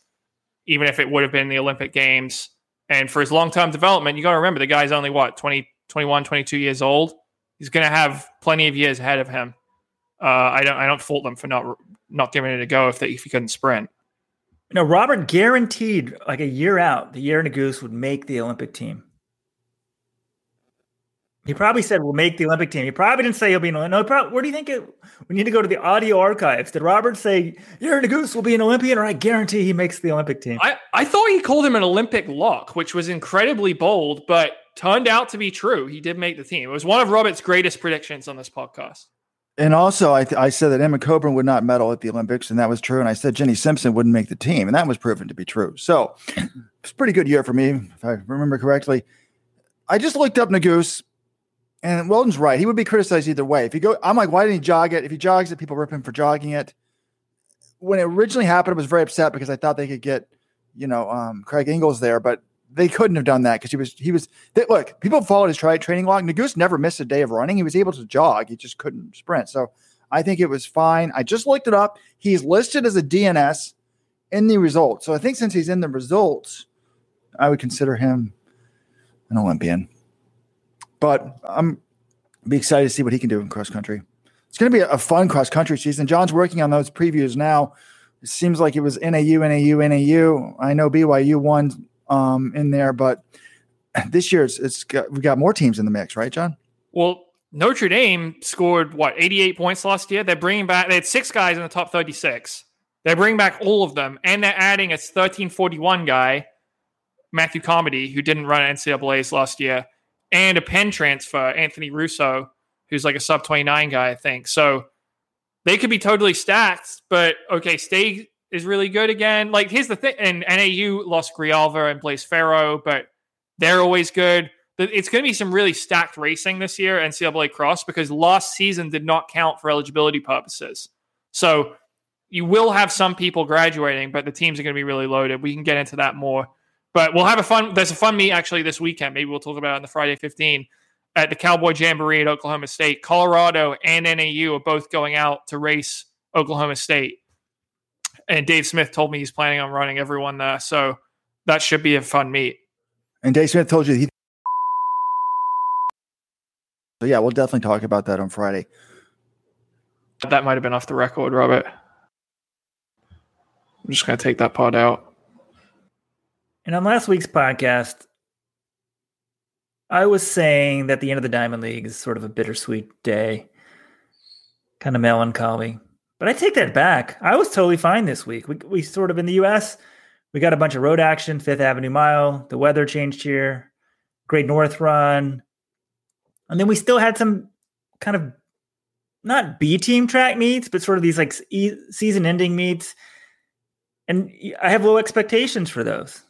even if it would have been the Olympic Games. And for his long term development, you got to remember the guy's only what 20, 21, 22 years old. He's going to have plenty of years ahead of him. Uh, I don't I don't fault them for not not giving it a go if they, if he couldn't sprint. You know, Robert guaranteed like a year out, the Yared Nuguse would make the Olympic team. He probably said we'll make the Olympic team. He probably didn't say he'll be an Olympian. No, probably, where do you think it? We need to go to the audio archives. Did Robert say Yared Nuguse will be an Olympian, or I guarantee he makes the Olympic team? I, I thought he called him an Olympic lock, which was incredibly bold, but turned out to be true. He did make the team. It was one of Robert's greatest predictions on this podcast. And also, I, th- I said that Emma Coburn would not medal at the Olympics, and that was true. And I said Jenny Simpson wouldn't make the team, and that was proven to be true. So it's a pretty good year for me, if I remember correctly. I just looked up Nuguse, and Weldon's right. He would be criticized either way. If you go, I'm like, why didn't he jog it? If he jogs it, people rip him for jogging it. When it originally happened, I was very upset because I thought they could get, you know, um, Craig Engels there, but they couldn't have done that because he was he was they, look people followed his tri- training log. Nuguse never missed a day of running. He was able to jog. He just couldn't sprint. So I think it was fine. I just looked it up. He's listed as a DNS in the results. So I think since he's in the results, I would consider him an Olympian. But I'm be excited to see what he can do in cross country. It's going to be a fun cross country season. John's working on those previews now. It seems like it was NAU, NAU, NAU. I know BYU won um, in there. But this year, it's, it's got, we got more teams in the mix, right, John? Well, Notre Dame scored what 88 points last year. They're bringing back. They had six guys in the top 36. They're bringing back all of them, and they're adding a 1341 guy, Matthew Comedy, who didn't run NCAA's last year, and a Penn transfer, Anthony Russo, who's like a sub 29 guy, I think. So they could be totally stacked. But okay, State is really good again. Like here's the thing, and NAU lost Grijalva and Blaise Ferro, but they're always good. It's going to be some really stacked racing this year, NCAA cross, because last season did not count for eligibility purposes. So you will have some people graduating, but the teams are going to be really loaded. We can get into that more. But we'll have a fun. There's a fun meet actually this weekend. Maybe we'll talk about it on the Friday 15 at the Cowboy Jamboree at Oklahoma State. Colorado and NAU are both going out to race Oklahoma State and Dave Smith told me he's planning on running everyone there. So that should be a fun meet. And Dave Smith told you he. So yeah, we'll definitely talk about that on Friday. That might have been off the record, Robert. I'm just going to take that part out. And on last week's podcast, I was saying that the end of the Diamond League is sort of a bittersweet day, kind of melancholy. But I take that back. I was totally fine this week. We, we sort of in the US, we got a bunch of road action, Fifth Avenue Mile. The weather changed here, Great North Run. And then we still had some kind of not B team track meets, but sort of these like season ending meets. And I have low expectations for those.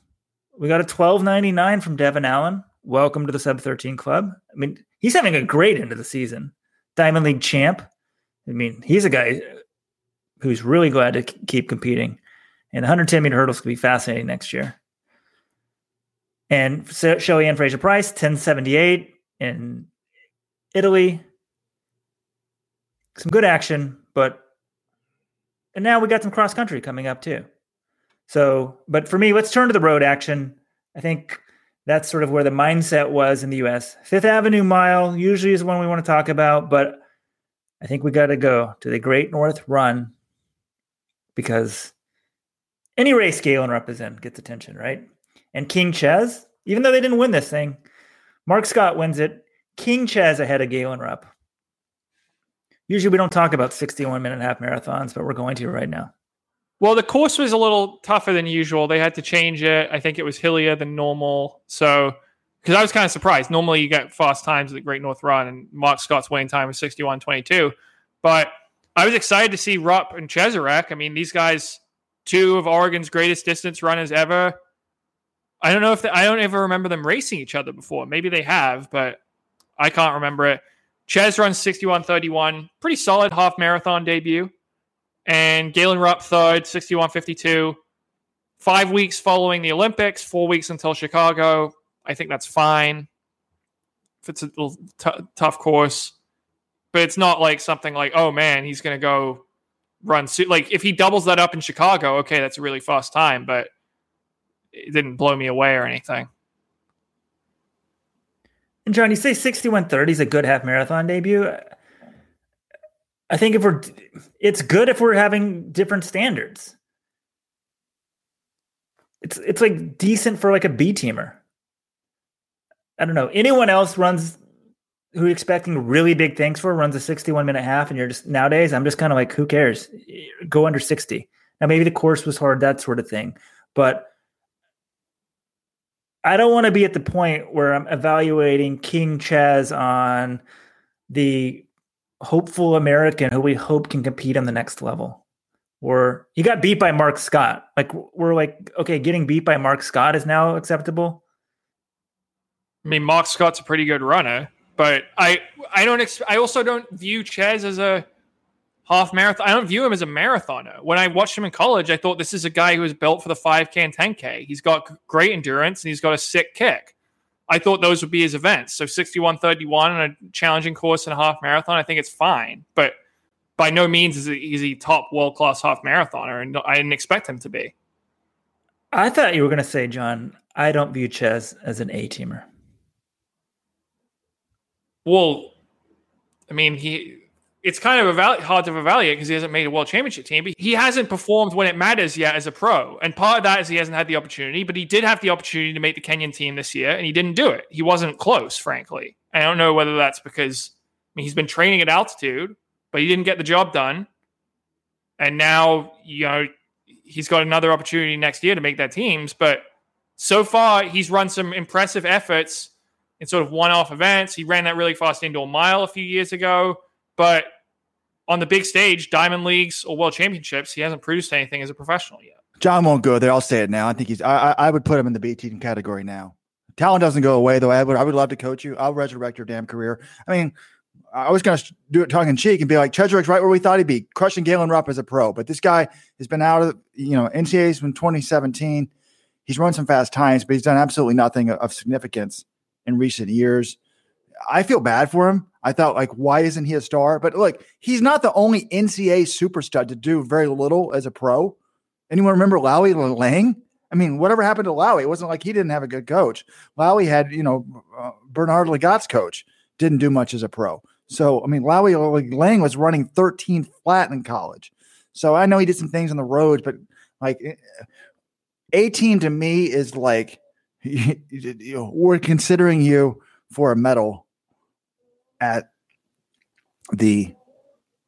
We got a 12.99 from Devin Allen. Welcome to the sub 13 club. I mean, he's having a great end of the season. Diamond League champ. I mean, he's a guy who's really glad to keep competing. And the 110 meter hurdles could be fascinating next year. And Shelly Ann Fraser Pryce, 1078 in Italy. Some good action, but and now we got some cross country coming up too. So, but for me, let's turn to the road action. I think that's sort of where the mindset was in the US. Fifth Avenue Mile usually is one we want to talk about, but I think we got to go to the Great North Run because any race Galen in gets attention, right? And King Ches, even though they didn't win this thing, Marc Scott wins it. King Ches ahead of Galen Rupp. Usually we don't talk about 61 minute half marathons, but we're going to right now. Well, the course was a little tougher than usual. They had to change it. I think it was hillier than normal. So, because I was kind of surprised. Normally you get fast times at the Great North Run, and Marc Scott's winning time was 61.22. But I was excited to see Rupp and Cheserek. I mean, these guys, two of Oregon's greatest distance runners ever. I don't know if they, I don't ever remember them racing each other before. Maybe they have, but I can't remember it. Ches runs 61.31, pretty solid half marathon debut. And Galen Rupp third, 61.52. Five weeks following the Olympics, four weeks until Chicago. I think that's fine. if it's a little t- tough course. But it's not like something like, oh man, he's going to go run. Like if he doubles that up in Chicago, okay, that's a really fast time, but it didn't blow me away or anything. And John, you say 6130 is a good half marathon debut. I think if we're, it's good if we're having different standards. It's it's like decent for like a B teamer. I don't know. Anyone else runs who expecting really big things for runs a 61 minute half, and you're just nowadays. I'm just kind of like, who cares? Go under 60. Now maybe the course was hard, that sort of thing, but I don't want to be at the point where I'm evaluating King Chaz on the hopeful American who we hope can compete on the next level. Or he got beat by Marc Scott. Like we're like, okay, getting beat by Marc Scott is now acceptable. I mean, Marc Scott's a pretty good runner, but I I don't ex- I also don't view Chaz as a half marathon. I don't view him as a marathoner. When I watched him in college, I thought this is a guy who was built for the 5K and 10K. He's got great endurance and he's got a sick kick. I thought those would be his events. So 61 31 on a challenging course and a half marathon, I think it's fine. But by no means is he, is he top world class half marathoner, and I didn't expect him to be. I thought you were going to say, John, I don't view Chaz as an A teamer. Well, I mean, he it's kind of hard to evaluate because he hasn't made a world championship team, but he hasn't performed when it matters yet as a pro. And part of that is he hasn't had the opportunity, but he did have the opportunity to make the Kenyan team this year, and he didn't do it. He wasn't close, frankly. I don't know whether that's because I mean, he's been training at altitude, but he didn't get the job done. And now, you know, he's got another opportunity next year to make that teams. But so far, he's run some impressive efforts in sort of one off events. He ran that really fast indoor mile a few years ago but on the big stage, Diamond Leagues or World Championships, he hasn't produced anything as a professional yet. John won't go there. I'll say it now. I think he's. I, I would put him in the B team category now. Talent doesn't go away though. I would. I would love to coach you. I'll resurrect your damn career. I mean, I was going to do it tongue in cheek and be like, Cheserek's right where we thought he'd be, crushing Galen Rupp as a pro. But this guy has been out of, you know, NCAA's from 2017. He's run some fast times, but he's done absolutely nothing of significance in recent years. I feel bad for him. I thought, like, why isn't he a star? But look, he's not the only NCAA super stud to do very little as a pro. Anyone remember Lawi Lalang? I mean, whatever happened to Lawi? It wasn't like he didn't have a good coach. Lawi had, you know, uh, Bernard Lagat's coach, didn't do much as a pro. So, I mean, Lawi Lalang was running 13 flat in college. So I know he did some things on the roads, but like 18 to me is like, <laughs> we're considering you for a medal at the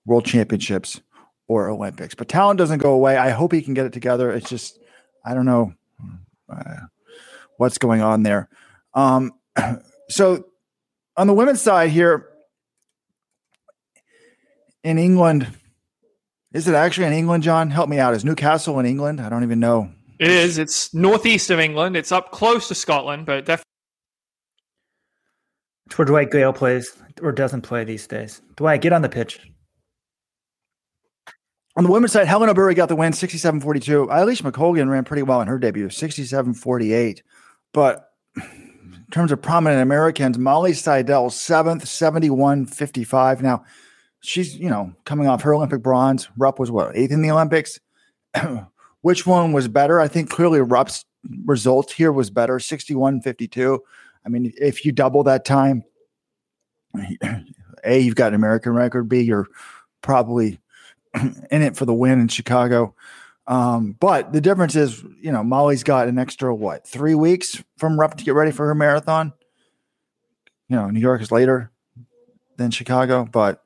World Championships or Olympics. But talent doesn't go away. I hope he can get it together. It's just, I don't know uh, what's going on there. Um, <clears throat> so on the women's side here in England, is it actually in England, John? Help me out. Is Newcastle in England? I don't even know. It is. It's northeast of England. It's up close to Scotland, but definitely it's where Dwight Gayle plays or doesn't play these days. Dwight, get on the pitch. On the women's side, Hellen Obiri got the win 67 42. Eilish McColgan ran pretty well in her debut, 67 48. But in terms of prominent Americans, Molly Seidel, seventh, 71 55. Now, she's, you know, coming off her Olympic bronze. Rupp was what, eighth in the Olympics? <clears throat> Which one was better? I think clearly Rupp's result here was better, 61 52. I mean, if you double that time, A, you've got an American record. B, you're probably <clears throat> in it for the win in Chicago. Um, but the difference is, you know, Molly's got an extra what three weeks from Rupp to get ready for her marathon. You know, New York is later than Chicago. But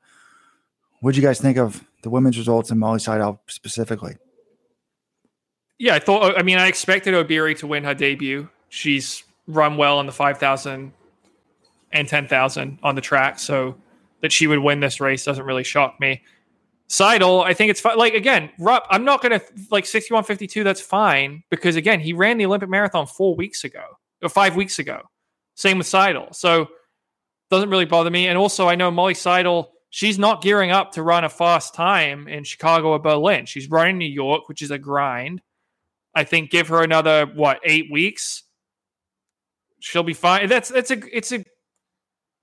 what do you guys think of the women's results in Molly Seidel specifically? Yeah, I thought. I mean, I expected Obiri to win her debut. She's run well in the 5,000 and 10,000 on the track. So that she would win this race doesn't really shock me. Seidel, I think it's. Like, again, Rupp, I'm not going to like 61.52. That's fine because, again, he ran the Olympic marathon four weeks ago or five weeks ago. Same with Seidel. So doesn't really bother me. And also, I know Molly Seidel, she's not gearing up to run a fast time in Chicago or Berlin. She's running New York, which is a grind. I think give her another, what, eight weeks she'll be fine. That's that's a it's a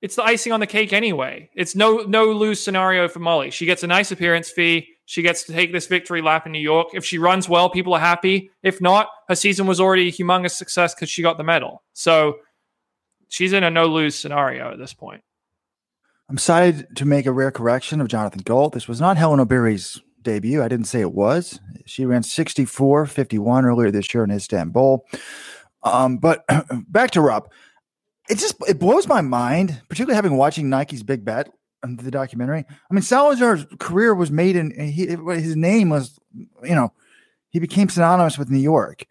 it's the icing on the cake anyway. It's no no lose scenario for Molly. She gets a nice appearance fee. She gets to take this victory lap in New York. If she runs well, people are happy. If not, her season was already a humongous success because she got the medal. So she's in a no lose scenario at this point. I'm excited to make a rare correction of Jonathan Gault. This was not Hellen Obiri's debut. I didn't say it was. She ran 64 51 earlier this year in Istanbul. Um, but <clears throat> back to Rupp it just it blows my mind, particularly having watching Nike's Big Bet um, the documentary. I mean, Salazar's career was made in he, his name was, you know, he became synonymous with New York.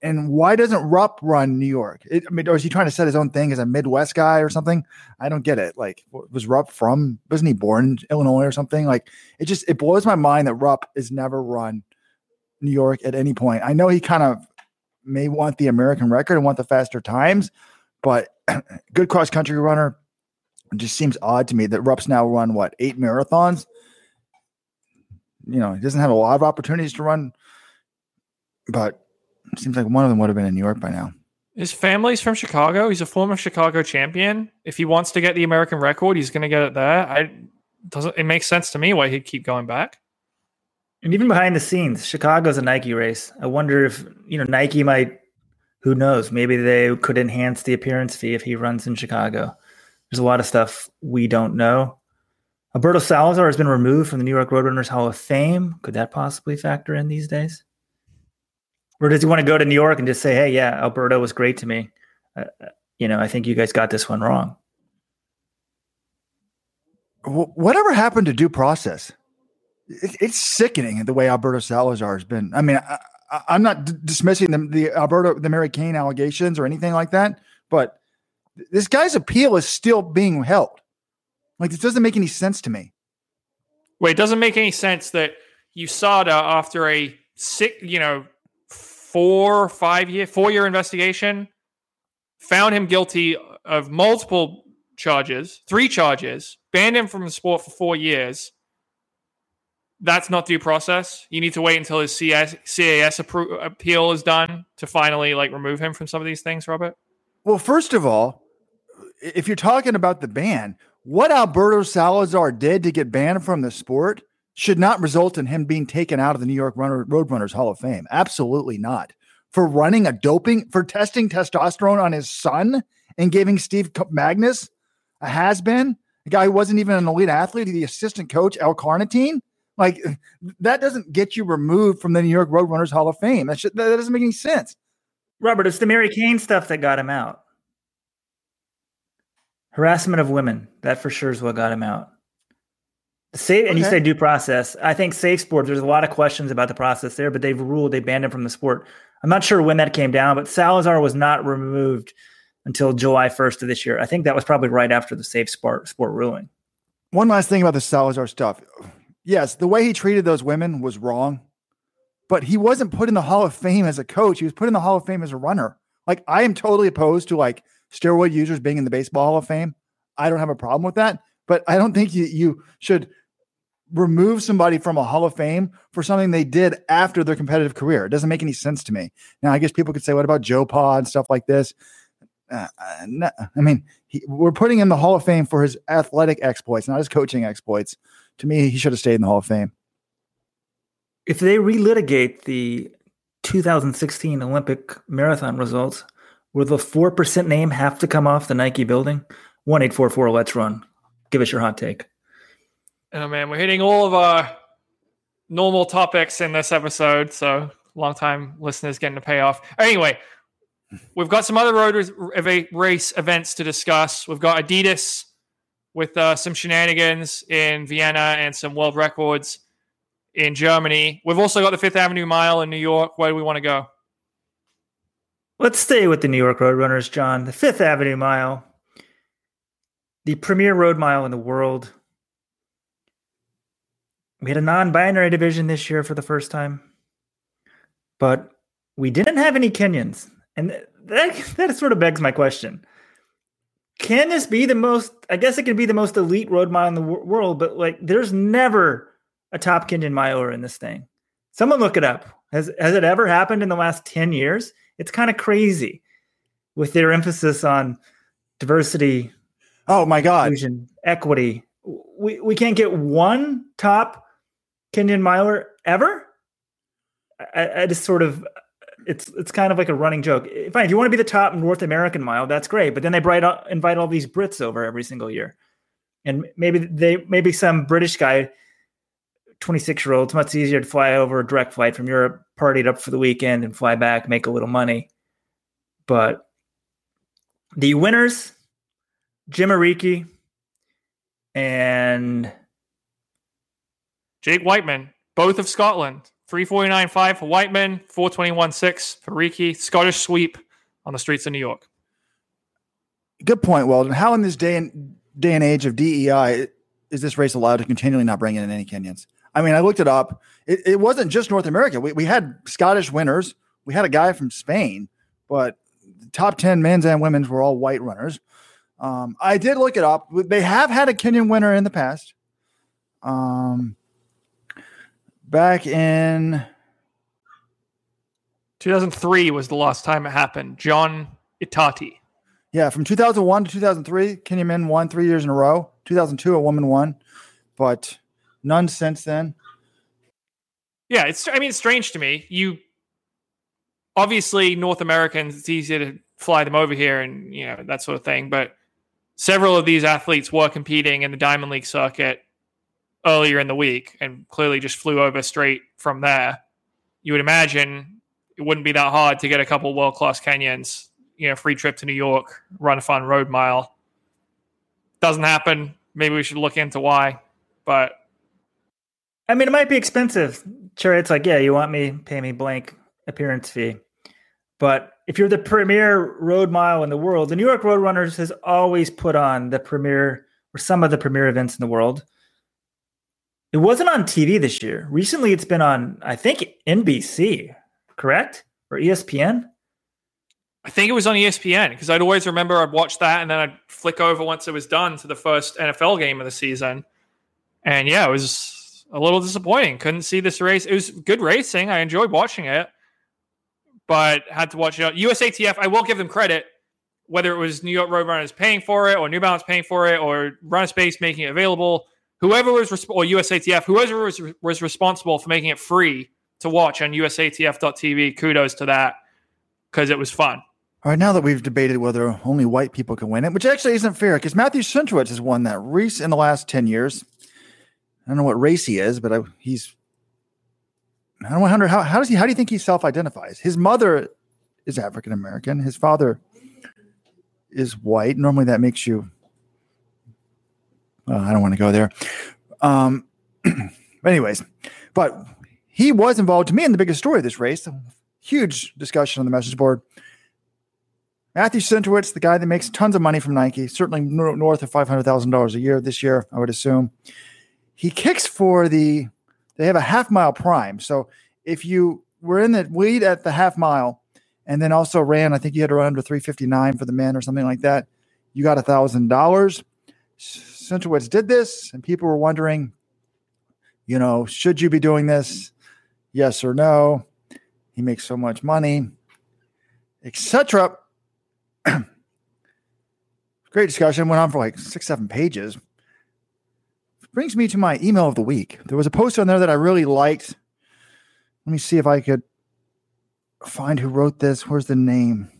And why doesn't Rupp run New York? It, I mean, or is he trying to set his own thing as a Midwest guy or something? I don't get it. Like, was Rupp from? Wasn't he born in Illinois or something? Like, it just it blows my mind that Rupp has never run New York at any point. I know he kind of may want the American record and want the faster times, but <clears throat> good cross country runner. It just seems odd to me that Rupp's now run what eight marathons. You know, he doesn't have a lot of opportunities to run, but it seems like one of them would have been in New York by now. His family's from Chicago. He's a former Chicago champion. If he wants to get the American record, he's going to get it there. I doesn't. It makes sense to me why he'd keep going back. And even behind the scenes, Chicago's a Nike race. I wonder if you know Nike might who knows? Maybe they could enhance the appearance fee if he runs in Chicago. There's a lot of stuff we don't know. Alberto Salazar has been removed from the New York Roadrunners Hall of Fame. Could that possibly factor in these days? Or does he want to go to New York and just say, hey, yeah, Alberto was great to me? Uh, uh you know, I think you guys got this one wrong. Whatever happened to due process? It's sickening the way Alberto Salazar has been. I mean, I'm not d- dismissing the, the Alberto, the Mary Cain allegations or anything like that, but this guy's appeal is still being held. Like, this doesn't make any sense to me. Wait, it doesn't make any sense that USADA, after a six, you know, four, five year, four year investigation, found him guilty of multiple charges, three charges, banned him from the sport for four years, that's not due process. You need to wait until his CS, CAS appro- appeal is done to finally like remove him from some of these things, Robert. Well, first of all, if you're talking about the ban, what Alberto Salazar did to get banned from the sport should not result in him being taken out of the New York Runner, Roadrunners Hall of Fame. Absolutely not. For running a doping, for testing testosterone on his son and giving Steve Magness a has been, a guy who wasn't even an elite athlete, the assistant coach, L Carnitine like that doesn't get you removed from the New York Roadrunners Hall of Fame. That, should, that doesn't make any sense. Robert, it's the Mary Cain stuff that got him out. Harassment of women, that for sure is what got him out. Safe, and you say due process. I think safe sports. There's a lot of questions about the process there, but they've ruled they banned him from the sport. I'm not sure when that came down, but Salazar was not removed until July 1st of this year. I think that was probably right after the safe sport sport ruling. One last thing about the Salazar stuff yes, the way he treated those women was wrong, but he wasn't put in the Hall of Fame as a coach. He was put in the Hall of Fame as a runner. Like I am totally opposed to like steroid users being in the Baseball Hall of Fame. I don't have a problem with that, but I don't think you, you should remove somebody from a Hall of Fame for something they did after their competitive career. It doesn't make any sense to me. Now, I guess people could say, what about Joe Pa and stuff like this? Uh, uh I mean, he, we're putting him in the Hall of Fame for his athletic exploits, not his coaching exploits to me, he should have stayed in the Hall of Fame. If they relitigate the 2016 Olympic marathon results, will the 4% name have to come off the Nike building? 1844, let's run. Give us your hot take. Oh, man, we're hitting all of our normal topics in this episode. So, long time listeners getting a payoff. Anyway, we've got some other road race events to discuss. We've got Adidas with uh, some shenanigans in Vienna and some world records in Germany. We've also got the Fifth Avenue Mile in New York. Where do we want to go? Let's stay with the New York Roadrunners, John. The Fifth Avenue Mile, the premier road mile in the world. We had a non binary division this year for the first time, but we didn't have any Kenyans. And that, <laughs> that sort of begs my question can this be the most? I guess it could be the most elite road mile in the w- world, but like, there's never a top Kenyan miler in this thing. Someone look it up. Has has it ever happened in the last ten years? It's kind of crazy with their emphasis on diversity Oh my God. inclusion, equity. We we can't get one top Kenyan miler ever. I, I just sort of it's it's kind of like a running joke. Eh, fine, if you want to be the top North American mile, that's great. But then they bright, uh, invite all these Brits over every single year, and maybe they maybe some British guy, twenty six year old, it's much easier to fly over a direct flight from Europe, party it up for the weekend, and fly back, make a little money. But the winners, Jemma Reekie and Jake Wightman, both of Scotland. 349.5 for Wightman, 421.6 for Reekie. Scottish sweep on the streets of New York. Good point, Weldon. How in this day and day and age of DEI is this race allowed to continually not bring in any Kenyans? I mean, I looked it up. It, it wasn't just North America. We, we had Scottish winners. We had a guy from Spain, but the top 10 men's and women's were all white runners. Um, I did look it up. They have had a Kenyan winner in the past. Um, back in 2003 was the last time it happened. John Itati. Yeah, from 2001 to 2003, Kenyan men won three years in a row. 2002, a woman won, but none since then. Yeah, it's. I mean, it's strange to me. You obviously North Americans. It's easier to fly them over here and you know that sort of thing. But several of these athletes were competing in the Diamond League circuit earlier in the week and clearly just flew over straight from there. You would imagine it wouldn't be that hard to get a couple world class Kenyans, you know, free trip to New York, run a fun road mile. Doesn't happen. Maybe we should look into why. But I mean, it might be expensive. Sure, it's like, yeah, you want me, pay me blank appearance fee. But if you're the premier road mile in the world, the New York Road Runners has always put on the premier or some of the premier events in the world. It wasn't on TV this year. Recently, it's been on, I think, NBC, correct? Or ESPN? I think it was on ESPN because I'd always remember I'd watch that and then I'd flick over once it was done to the first NFL game of the season. And yeah, it was a little disappointing. Couldn't see this race. It was good racing. I enjoyed watching it, but had to watch it. USATF, I will give them credit, whether it was New York Roadrunners paying for it or New Balance paying for it or Runner Space making it available whoever was resp- or USATF, whoever was was responsible for making it free to watch on USATF.tv, kudos to that because it was fun. All right, now that we've debated whether only white people can win it, which actually isn't fair because Matthew Centrowitz has won that race in the last 10 years. I don't know what race he is, but I, he's. I don't wonder how, how does he how do you think he self-identifies? His mother is African American. His father is white. Normally that makes you uh, I don't want to go there. Um, <clears throat> anyways, but he was involved to me in the biggest story of this race. Huge discussion on the message board. Matthew Centrowitz, the guy that makes tons of money from Nike, certainly north of five hundred thousand dollars a year this year, I would assume. He kicks for the. They have a half mile prime, so if you were in the lead at the half mile, and then also ran, I think you had to run under three fifty nine for the men or something like that, you got a thousand dollars. Centrowitz did this, and people were wondering, you know, should you be doing this? Yes or no? He makes so much money, etc. <clears throat> Great discussion. Went on for like six, seven pages. Brings me to my email of the week. There was a post on there that I really liked. Let me see if I could find who wrote this. Where's the name?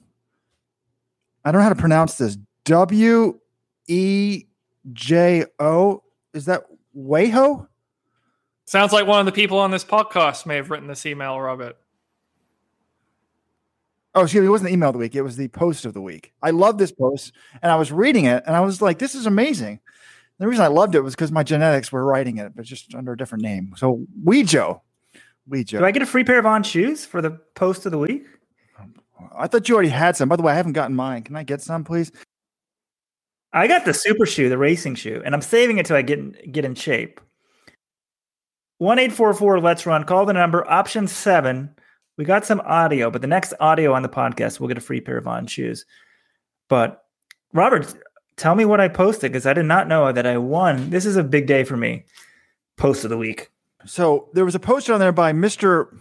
I don't know how to pronounce this. W E J O. Is that Wayho? Sounds like one of the people on this podcast may have written this email, Robert. Oh, excuse me. It wasn't the email of the week. It was the post of the week. I love this post, and I was reading it, and I was like, "This is amazing." The reason I loved it was because my genetics were writing it, but just under a different name. So, Weejo, Weejo. Do I get a free pair of on shoes for the post of the week? I thought you already had some. By the way, I haven't gotten mine. Can I get some, please? I got the super shoe, the racing shoe, and I'm saving it till I get get in shape. One eight four four. Let's run. Call the number. Option seven. We got some audio, but the next audio on the podcast, we'll get a free pair of on shoes. But Robert, tell me what I posted because I did not know that I won. This is a big day for me. Post of the week. So there was a post on there by Mister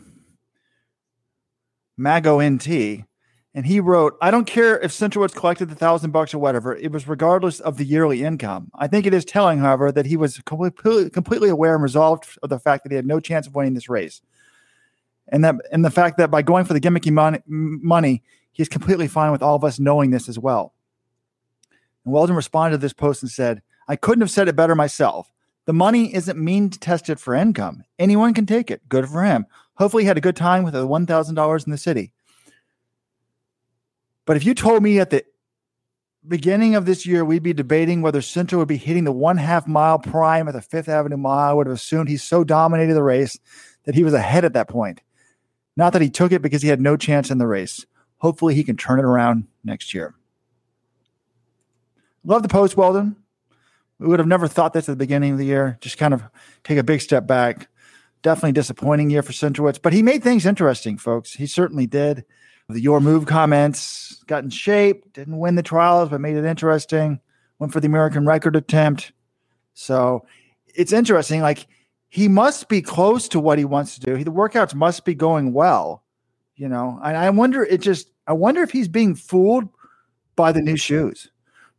Mago NT, And he wrote, I don't care if Centrowitz collected the thousand bucks or whatever. It was regardless of the yearly income. I think it is telling, however, that he was completely, completely aware and resolved of the fact that he had no chance of winning this race. And that and the fact that by going for the gimmicky money, money he's completely fine with all of us knowing this as well. And Weldon responded to this post and said, I couldn't have said it better myself. The money isn't mean to test it for income. Anyone can take it. Good for him. Hopefully, he had a good time with the $1,000 in the city. But if you told me at the beginning of this year we'd be debating whether Centro would be hitting the one half mile prime at the Fifth Avenue mile, I would have assumed he so dominated the race that he was ahead at that point. Not that he took it because he had no chance in the race. Hopefully, he can turn it around next year. Love the post, Weldon. We would have never thought this at the beginning of the year. Just kind of take a big step back. Definitely disappointing year for Centrowitz, but he made things interesting, folks. He certainly did. The your move comments got in shape, didn't win the trials, but made it interesting. Went for the American record attempt. So it's interesting. Like he must be close to what he wants to do. The workouts must be going well, you know. And I wonder, it just, I wonder if he's being fooled by the new shoes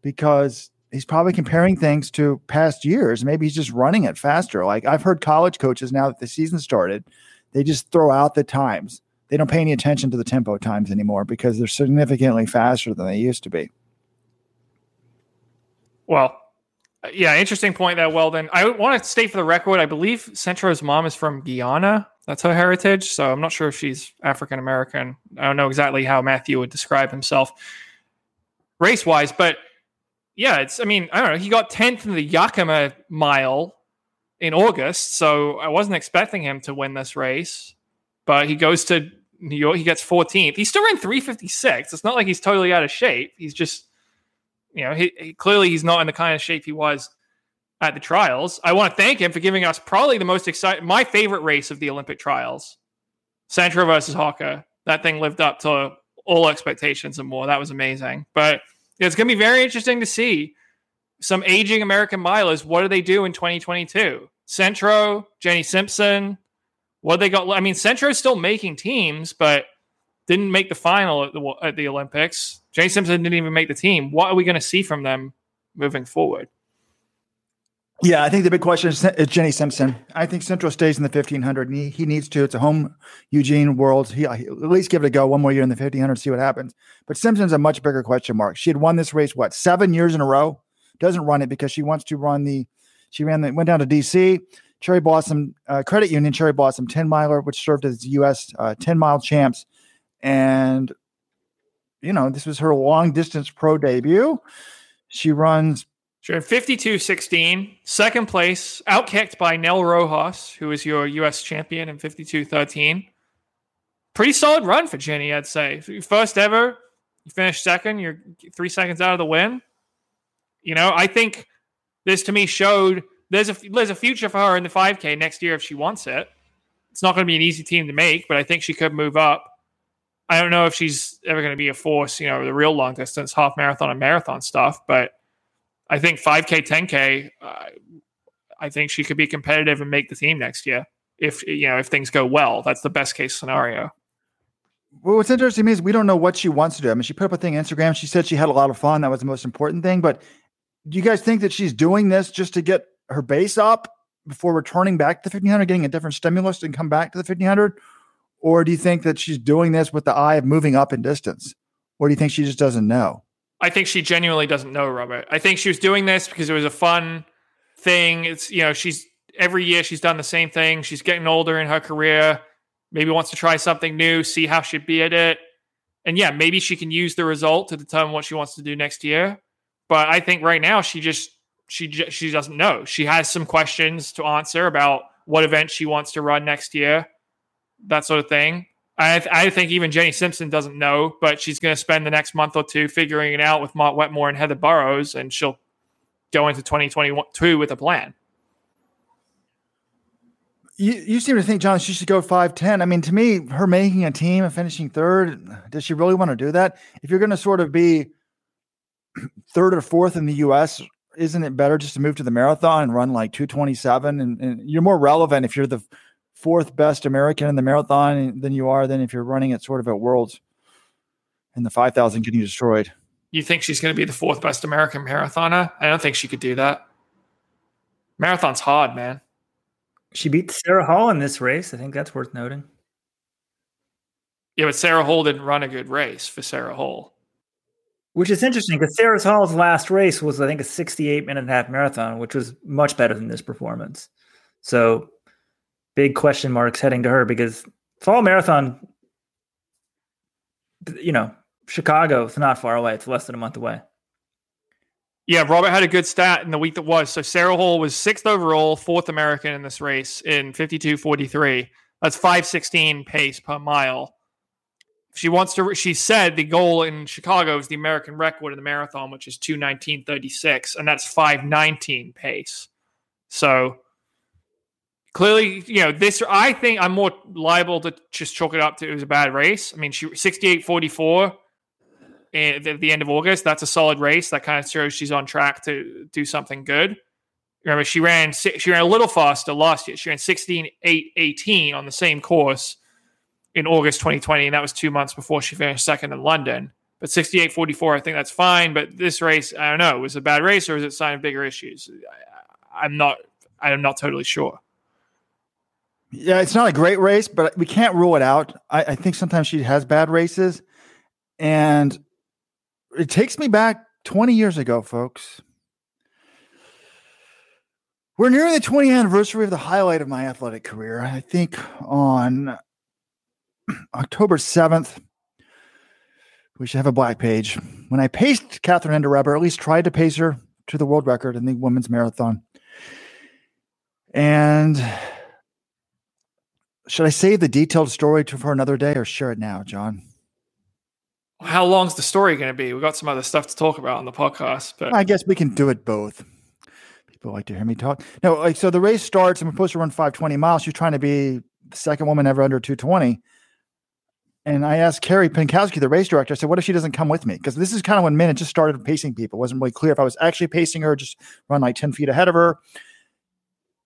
because he's probably comparing things to past years. Maybe he's just running it faster. Like I've heard college coaches now that the season started, they just throw out the times. They don't pay any attention to the tempo times anymore because they're significantly faster than they used to be. Well, yeah, interesting point that Weldon. I want to state for the record, I believe Centro's mom is from Guyana. That's her heritage. So I'm not sure if she's African American. I don't know exactly how Matthew would describe himself race wise, but yeah, it's, I mean, I don't know. He got 10th in the Yakima mile in August. So I wasn't expecting him to win this race, but he goes to New York. He gets 14th. He's still in 356. It's not like he's totally out of shape. He's just, you know, he, he, clearly he's not in the kind of shape he was at the trials. I want to thank him for giving us probably the most exciting, my favorite race of the Olympic trials, Centro versus Hocker. That thing lived up to all expectations and more. That was amazing. But yeah, it's going to be very interesting to see some aging American milers. What do they do in 2022? Centro, Jenny Simpson. What they got? I mean, Centro's still making teams, but didn't make the final at the, at the Olympics. Jenny Simpson didn't even make the team. What are we going to see from them moving forward? Yeah, I think the big question is, is Jenny Simpson. I think Centro stays in the 1500. He, he needs to. It's a home Eugene world. He, at least give it a go one more year in the 1500, see what happens. But Simpson's a much bigger question mark. She had won this race, what, seven years in a row? Doesn't run it because she wants to run the, she ran the, went down to DC, Cherry Blossom uh, Credit Union, Cherry Blossom 10 miler, which served as U.S. Uh, 10 mile champs. And, you know, this was her long distance pro debut. She runs Sure. 52 16, second place, outkicked by Nell Rojas, who is your U.S. champion in 52 13. Pretty solid run for Jenny, I'd say. First ever, you finished second, you're three seconds out of the win. You know, I think this to me showed there's a there's a future for her in the 5K next year if she wants it. It's not going to be an easy team to make, but I think she could move up. I don't know if she's ever going to be a force, you know, the real long distance, half marathon and marathon stuff, but I think 5K, 10K, uh, I think she could be competitive and make the team next year if you know if things go well. That's the best case scenario. Well, what's interesting to me is we don't know what she wants to do. I mean, she put up a thing on Instagram. She said she had a lot of fun. That was the most important thing. But do you guys think that she's doing this just to get her base up before returning back to the 1500, getting a different stimulus and come back to the 1500? Or do you think that she's doing this with the eye of moving up in distance? Or do you think she just doesn't know? I think she genuinely doesn't know Robert. I think she was doing this because it was a fun thing. It's you know she's every year she's done the same thing. She's getting older in her career. Maybe wants to try something new, see how she'd be at it. And yeah, maybe she can use the result to determine what she wants to do next year. But I think right now she just she she doesn't know. She has some questions to answer about what event she wants to run next year, that sort of thing. I, th- I think even Jenny Simpson doesn't know, but she's going to spend the next month or two figuring it out with Mark Wetmore and Heather Burroughs, and she'll go into 2022 with a plan. You, you seem to think, John, she should go 5'10. I mean, to me, her making a team and finishing third, does she really want to do that? If you're going to sort of be <clears throat> third or fourth in the U.S., isn't it better just to move to the marathon and run like 227? And, and you're more relevant if you're the fourth best American in the marathon than you are than if you're running it sort of at worlds. and the 5,000 getting destroyed. You think she's going to be the fourth best American marathoner? I don't think she could do that. Marathon's hard, man. She beat Sarah Hall in this race. I think that's worth noting. Yeah, but Sarah Hall didn't run a good race for Sarah Hall. Which is interesting because Sarah Hall's last race was, I think, a 68 minute and a half marathon, which was much better than this performance. So big question marks heading to her because fall marathon, you know, Chicago is not far away. It's less than a month away. Yeah, Robert had a good stat in the week that was. So Sarah Hall was sixth overall, fourth American in this race in 52.43. That's 516 pace per mile. She wants to, she said the goal in Chicago is the American record in the marathon, which is 219.36, and that's 519 pace. So clearly, you know, this, I think I'm more liable to just chalk it up to it was a bad race. I mean, she 68.44 at the end of August. That's a solid race. That kind of shows she's on track to do something good. Remember, she ran she ran a little faster last year. She ran 16 8 18 on the same course in August 2020, and that was two months before she finished second in London. But 68 44, I think that's fine. But this race, I don't know, was a bad race or is it a sign of bigger issues? I, I'm not I'm not totally sure. Yeah, it's not a great race, but we can't rule it out. I, I think sometimes she has bad races. And it takes me back 20 years ago, folks. We're nearing the 20th anniversary of the highlight of my athletic career. I think on <clears throat> October 7th, we should have a black page. When I paced Catherine Ndereba, or at least tried to pace her to the world record in the women's marathon. And should I save the detailed story to, for another day or share it now, John? how long's the story going to be? We've got some other stuff to talk about on the podcast, but I guess we can do it both. People like to hear me talk. No, like so the race starts and we're supposed to run 520 miles. She's trying to be the second woman ever under 220. And I asked Carey Pinkowski, the race director, I said, what if she doesn't come with me? Because this is kind of when Minute just started pacing people. It wasn't really clear if I was actually pacing her, just run like 10 feet ahead of her.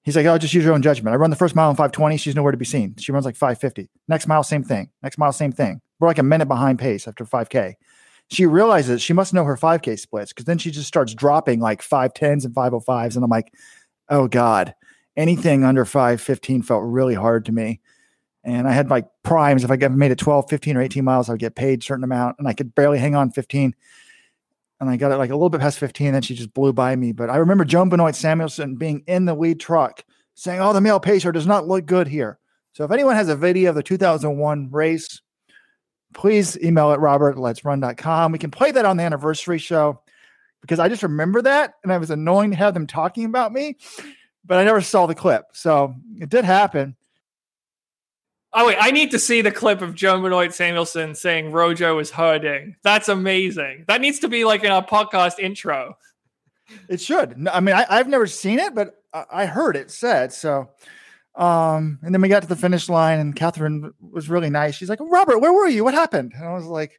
He's like, oh, just use your own judgment. I run the first mile in 520. She's nowhere to be seen. She runs like 550. Next mile, same thing. Next mile, same thing. We're like a minute behind pace after 5K. She realizes she must know her 5K splits because then she just starts dropping like 510s and 505s. And I'm like, oh God, anything under 515 felt really hard to me. And I had like primes. If I made it 12, 15, or 18 miles, I would get paid a certain amount. And I could barely hang on 15. And I got it like a little bit past 15. Then she just blew by me. But I remember Joan Benoit Samuelson being in the lead truck saying, Oh, the male pacer does not look good here. So if anyone has a video of the 2001 race, please email it robert let's we can play that on the anniversary show because i just remember that and i was annoying to have them talking about me but i never saw the clip so it did happen oh wait i need to see the clip of joan benoit samuelson saying rojo is hurting that's amazing that needs to be like in our podcast intro it should i mean I, i've never seen it but i heard it said so um, and then we got to the finish line, and Catherine was really nice. She's like, Robert, where were you? What happened? And I was like,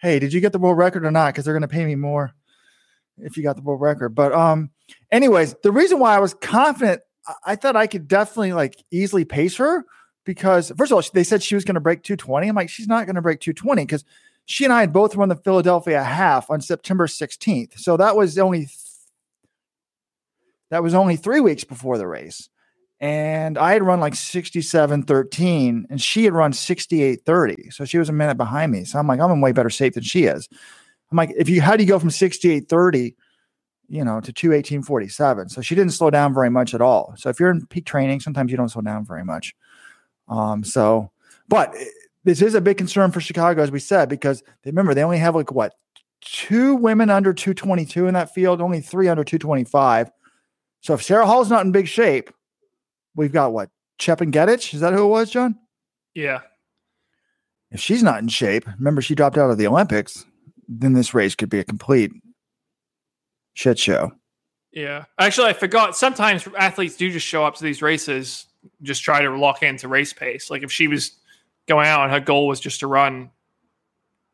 Hey, did you get the world record or not? Because they're going to pay me more if you got the world record. But, um, anyways, the reason why I was confident, I thought I could definitely like easily pace her because, first of all, they said she was going to break 220. I'm like, she's not going to break 220 because she and I had both run the Philadelphia half on September 16th. So that was only that was only three weeks before the race and I had run like 67 13 and she had run 68 30. So she was a minute behind me. So I'm like, I'm in way better shape than she is. I'm like, if you, how do you go from 68 30, you know, to 218 47? So she didn't slow down very much at all. So if you're in peak training, sometimes you don't slow down very much. Um, so, but this is a big concern for Chicago, as we said, because they remember they only have like what two women under 222 in that field, only three under 225. So if Sarah Hall's not in big shape, we've got what Chep and Chepngetich. Is that who it was, John? Yeah. If she's not in shape, remember she dropped out of the Olympics, then this race could be a complete shit show. Yeah. Actually, I forgot. Sometimes athletes do just show up to these races, just try to lock into race pace. Like if she was going out and her goal was just to run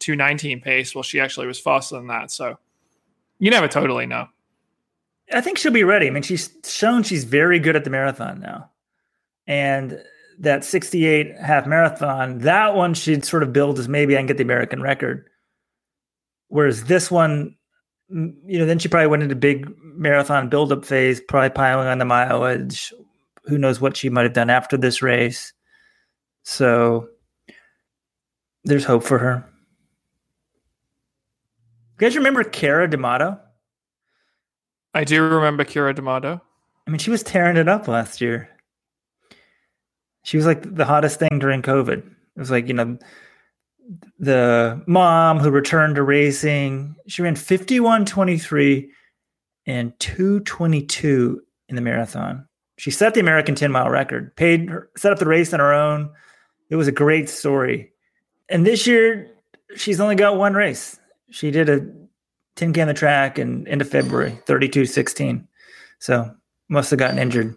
219 pace, well, she actually was faster than that. So you never totally know. I think she'll be ready. I mean, she's shown she's very good at the marathon now. And that 68 half marathon, that one she'd sort of build as maybe I can get the American record. Whereas this one, mm, you know, then she probably went into big marathon buildup phase, probably piling on the mileage. Who knows what she might have done after this race? So there's hope for her. You guys remember Keira D'Amato? I do remember Keira D'Amato. I mean, she was tearing it up last year. She was like the hottest thing during COVID. It was like, you know, the mom who returned to racing. She ran 51 23 and 222 in the marathon. She set the American 10 mile record, paid her, set up the race on her own. It was a great story. And this year, she's only got one race. She did a 10K on the track and end of February, 32 16. So must have gotten injured.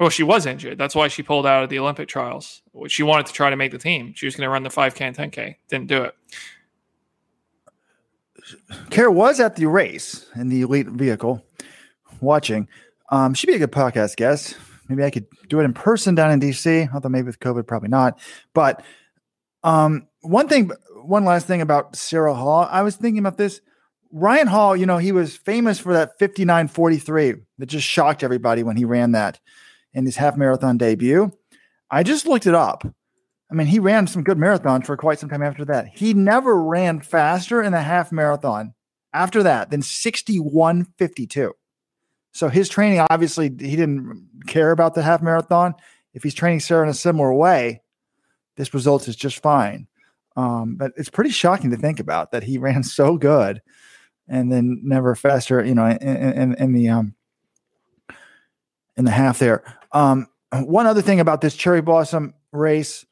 Well, she was injured. That's why she pulled out of the Olympic trials. She wanted to try to make the team. She was going to run the 5K and 10K. Didn't do it. Keira was at the race in the elite vehicle watching. Um, she'd be a good podcast guest. Maybe I could do it in person down in DC, although maybe with COVID, probably not. But um, one thing, one last thing about Sarah Hall. I was thinking about this. Ryan Hall, you know, he was famous for that 5943 that just shocked everybody when he ran that in his half marathon debut. I just looked it up. I mean, he ran some good marathons for quite some time after that. He never ran faster in the half marathon after that than 6152. So his training, obviously, he didn't care about the half marathon. If he's training Sarah in a similar way, this result is just fine. Um, but it's pretty shocking to think about that he <laughs> ran so good and then never faster, you know, in, in, in the um, in the half there. Um, one other thing about this cherry blossom race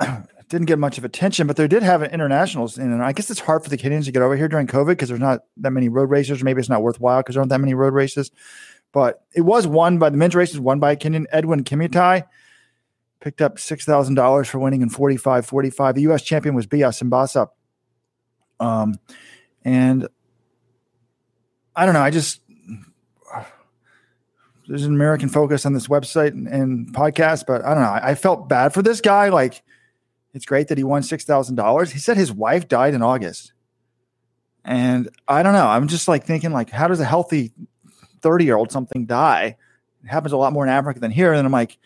<clears throat> didn't get much of attention, but they did have an internationals in, and I guess it's hard for the Canadians to get over here during COVID because there's not that many road racers. Maybe it's not worthwhile because there aren't that many road races. But it was won by the men's races, won by a Kenyan Edwin Kimitai. Picked up six thousand dollars for winning in 45-45. The U.S. champion was Biya Simbassa. Um, and I don't know. I just there's an American focus on this website and, and podcast, but I don't know. I, I, felt bad for this guy. Like, it's great that he won six thousand dollars. He said his wife died in August, and I don't know. I'm just like thinking, like, how does a healthy thirty year old something die? It happens a lot more in Africa than here. And I'm like,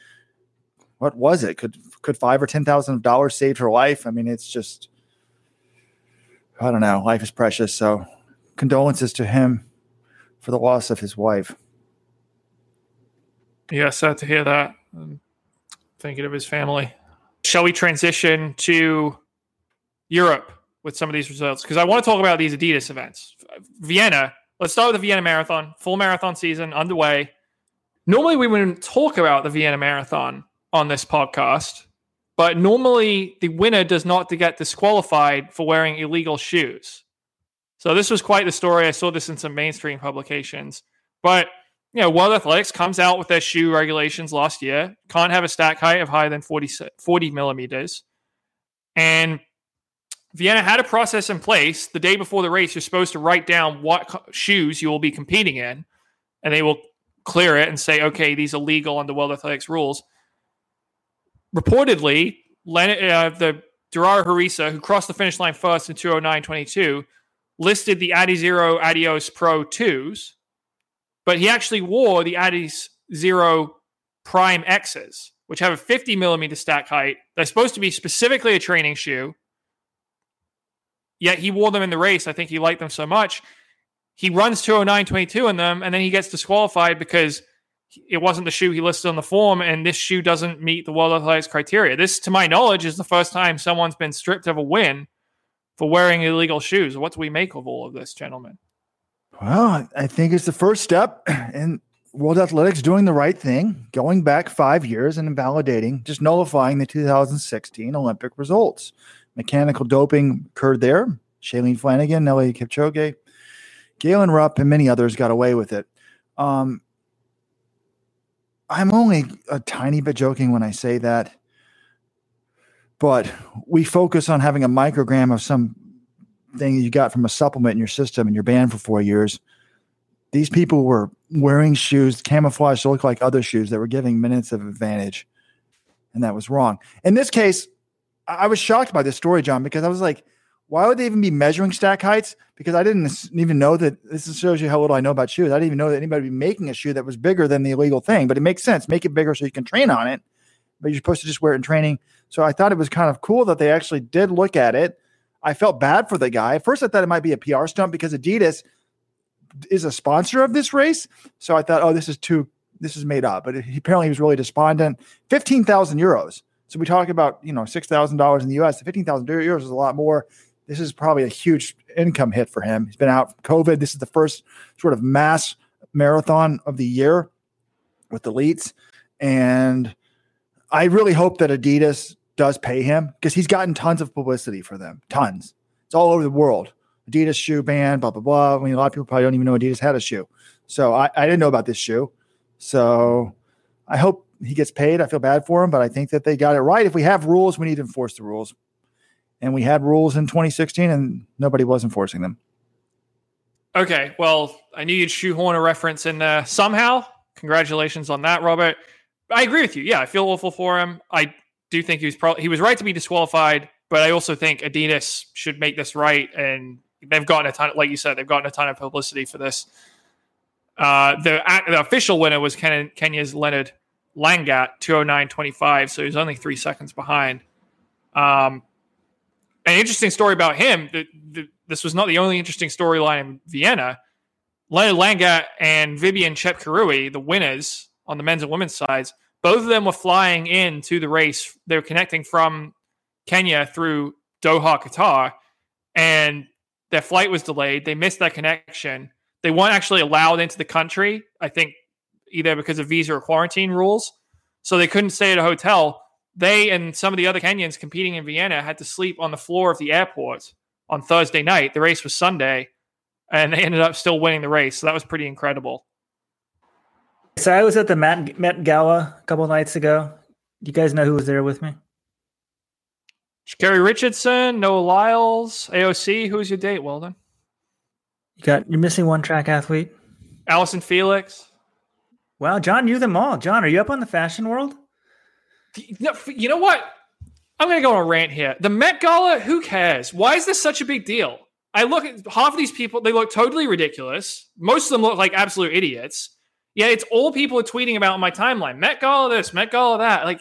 what was it? Could could five or ten thousand dollars saved her life? I mean, it's just, I don't know. Life is precious, so condolences to him for the loss of his wife. Yeah, sad to hear that. Thinking of his family. Shall we transition to Europe with some of these results? Because I want to talk about these Adidas events. Vienna, let's start with the Vienna Marathon, full marathon season underway. Normally, we wouldn't talk about the Vienna Marathon on this podcast, but normally the winner does not get disqualified for wearing illegal shoes. So this was quite the story. I saw this in some mainstream publications. But you know, World Athletics comes out with their shoe regulations last year. Can't have a stack height of higher than 40, 40 millimeters. And Vienna had a process in place. The day before the race, you're supposed to write down what co- shoes you will be competing in, and they will clear it and say, okay, these are legal under World Athletics rules. Reportedly, Len- uh, the Derara Hurisa, who crossed the finish line first in 209.22, listed the Adizero Adios Pro 2s but he actually wore the Adidas Zero Prime X's, which have a 50 millimeter stack height. They're supposed to be specifically a training shoe. Yet he wore them in the race. I think he liked them so much. He runs 209.22 in them, and then he gets disqualified because it wasn't the shoe he listed on the form, and this shoe doesn't meet the World Athletics criteria. This, to my knowledge, is the first time someone's been stripped of a win for wearing illegal shoes. What do we make of all of this, gentlemen? Well, I think it's the first step <clears throat> in World Athletics doing the right thing, going back five years and invalidating, just nullifying the 2016 Olympic results. Mechanical doping occurred there. Shalane Flanagan, Eliud Kipchoge, Galen Rupp, and many others got away with it. Um, I'm only a tiny bit joking when I say that, but we focus on having a microgram of some thing you got from a supplement in your system and you're banned for four years. These people were wearing shoes camouflaged to look like other shoes that were giving minutes of advantage. And that was wrong. In this case, I was shocked by this story, John, because I was like, why would they even be measuring stack heights? Because I didn't even know that this shows you how little I know about shoes. I didn't even know that anybody would be making a shoe that was bigger than the illegal thing, but it makes sense. Make it bigger so you can train on it, but you're supposed to just wear it in training. So I thought it was kind of cool that they actually did look at it. I felt bad for the guy. At first, I thought it might be a PR stunt because Adidas is a sponsor of this race. So I thought, oh, this is too, this is made up. But he, apparently, he was really despondent. 15,000 euros. So we talk about, you know, $6,000 in the US. 15,000 euros is a lot more this is probably a huge income hit for him. He's been out from COVID. This is the first sort of mass marathon of the year with elites. And I really hope that Adidas does pay him because he's gotten tons of publicity for them. Tons. It's all over the world. Adidas shoe ban, blah, blah, blah. I mean, a lot of people probably don't even know Adidas had a shoe. So I, I didn't know about this shoe. So I hope he gets paid. I feel bad for him, but I think that they got it right. If we have rules, we need to enforce the rules and we had rules in 2016 and nobody was enforcing them. Okay, well, I knew you'd shoehorn a reference in there somehow. Congratulations on that, Robert. I agree with you. Yeah, I feel awful for him. I do think he was probably he was right to be disqualified, but I also think Adidas should make this right, and they've gotten a ton. Like you said, they've gotten a ton of publicity for this. Uh, the, the official winner was Ken, Kenya's Leonard Langat, 209.25, so he was only three seconds behind. Um, an interesting story about him. The, the, this was not the only interesting storyline in Vienna. Leonard Langat and Vivian Chepkirui, the winners on the men's and women's sides, both of them were flying in to the race. They were connecting from Kenya through Doha, Qatar, and their flight was delayed. They missed that connection. They weren't actually allowed into the country, I think, either because of visa or quarantine rules. So they couldn't stay at a hotel they and some of the other Kenyans competing in Vienna had to sleep on the floor of the airport on Thursday night. The race was Sunday, and they ended up still winning the race. So that was pretty incredible. So I was at the Met, Met Gala a couple nights ago. Do you guys know who was there with me? Sha'Carri Richardson, Noah Lyles, AOC. Who's your date, Weldon? You got you're missing one track athlete. Allyson Felix. Wow, John knew them all. John, are you up on the fashion world? You know what? I'm going to go on a rant here. The Met Gala, who cares? Why is this such a big deal? I look at half of these people, they look totally ridiculous. Most of them look like absolute idiots. Yeah, it's all people tweeting about my timeline. Met Gala this, Met Gala that. Like,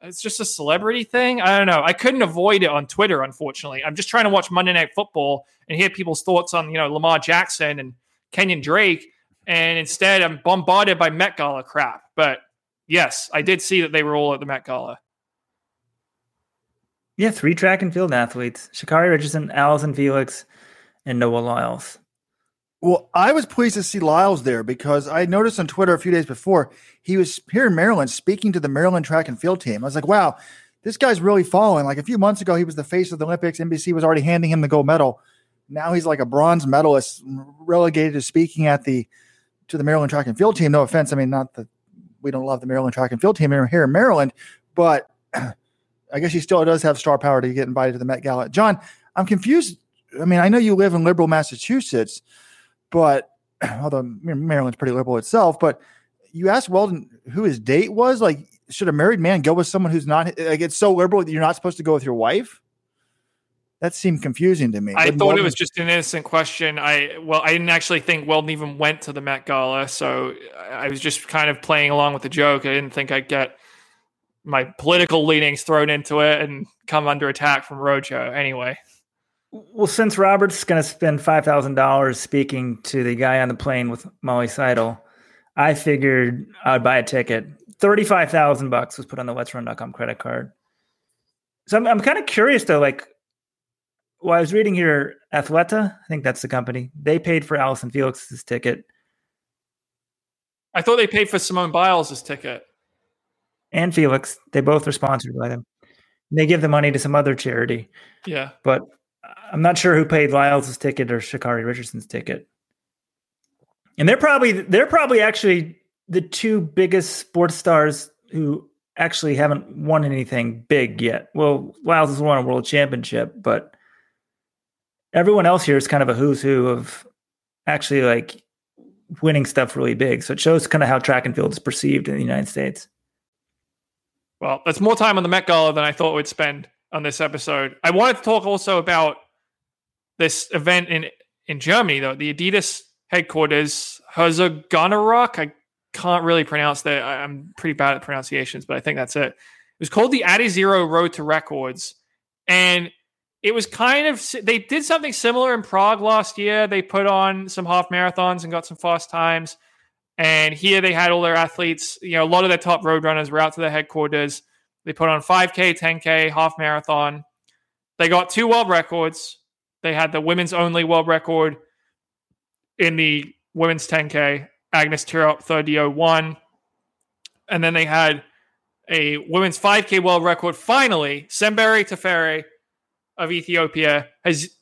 it's just a celebrity thing. I don't know. I couldn't avoid it on Twitter, unfortunately. I'm just trying to watch Monday Night Football and hear people's thoughts on, you know, Lamar Jackson and Kenyon Drake. And instead, I'm bombarded by Met Gala crap. But yes, I did see that they were all at the Met Gala. Yeah, three track and field athletes: Sha'Carri Richardson, Allyson Felix, and Noah Lyles. Well, I was pleased to see Lyles there because I noticed on Twitter a few days before he was here in Maryland speaking to the Maryland track and field team. I was like, wow, this guy's really falling. Like a few months ago, he was the face of the Olympics. NBC was already handing him the gold medal. Now he's like a bronze medalist, relegated to speaking at the to the Maryland track and field team. No offense, I mean not the we don't love the Maryland track and field team here in Maryland, but <clears throat> I guess he still does have star power to get invited to the Met Gala. John, I'm confused. I mean, I know you live in liberal Massachusetts, but <clears throat> although Maryland's pretty liberal itself, but you asked Weldon who his date was. Like, should a married man go with someone who's not like it's so liberal that you're not supposed to go with your wife? That seemed confusing to me. I thought Weldon, it was just an innocent question. I well, I didn't actually think Weldon even went to the Met Gala, so I was just kind of playing along with the joke. I didn't think I'd get my political leanings thrown into it and come under attack from Rojo. Anyway. Well, since Robert's going to spend five thousand dollars speaking to the guy on the plane with Molly Seidel, I figured I'd buy a ticket. Thirty-five thousand bucks was put on the Let'sRun.com credit card. So I'm, I'm kind of curious though, like well, I was reading here, Athleta, I think that's the company. They paid for Allyson Felix's ticket. I thought they paid for Simone Biles' ticket. And Felix. They both are sponsored by them. They give the money to some other charity. Yeah. But I'm not sure who paid Lyles' ticket or Sha'Carri Richardson's ticket. And they're probably they're probably actually the two biggest sports stars who actually haven't won anything big yet. Well, Lyles has won a world championship, but everyone else here is kind of a who's who of actually like winning stuff really big. So it shows kind of how track and field is perceived in the United States. Well, that's more time on the Met Gala than I thought we'd spend on this episode. I wanted to talk also about this event in in Germany, though the Adidas headquarters, Herzogenaurach. I can't really pronounce that. I'm pretty bad at pronunciations, but I think that's it. It was called the Adizero Road to Records, and it was kind of they did something similar in Prague last year. They put on some half marathons and got some fast times. And here they had all their athletes, you know, a lot of their top road runners were out to their headquarters. They put on 5K, 10K, half marathon. They got two world records. They had the women's only world record in the women's 10K, Agnes Tirop 3001. And then they had a women's 5K world record. Finally, Senbere Teferi of Ethiopia has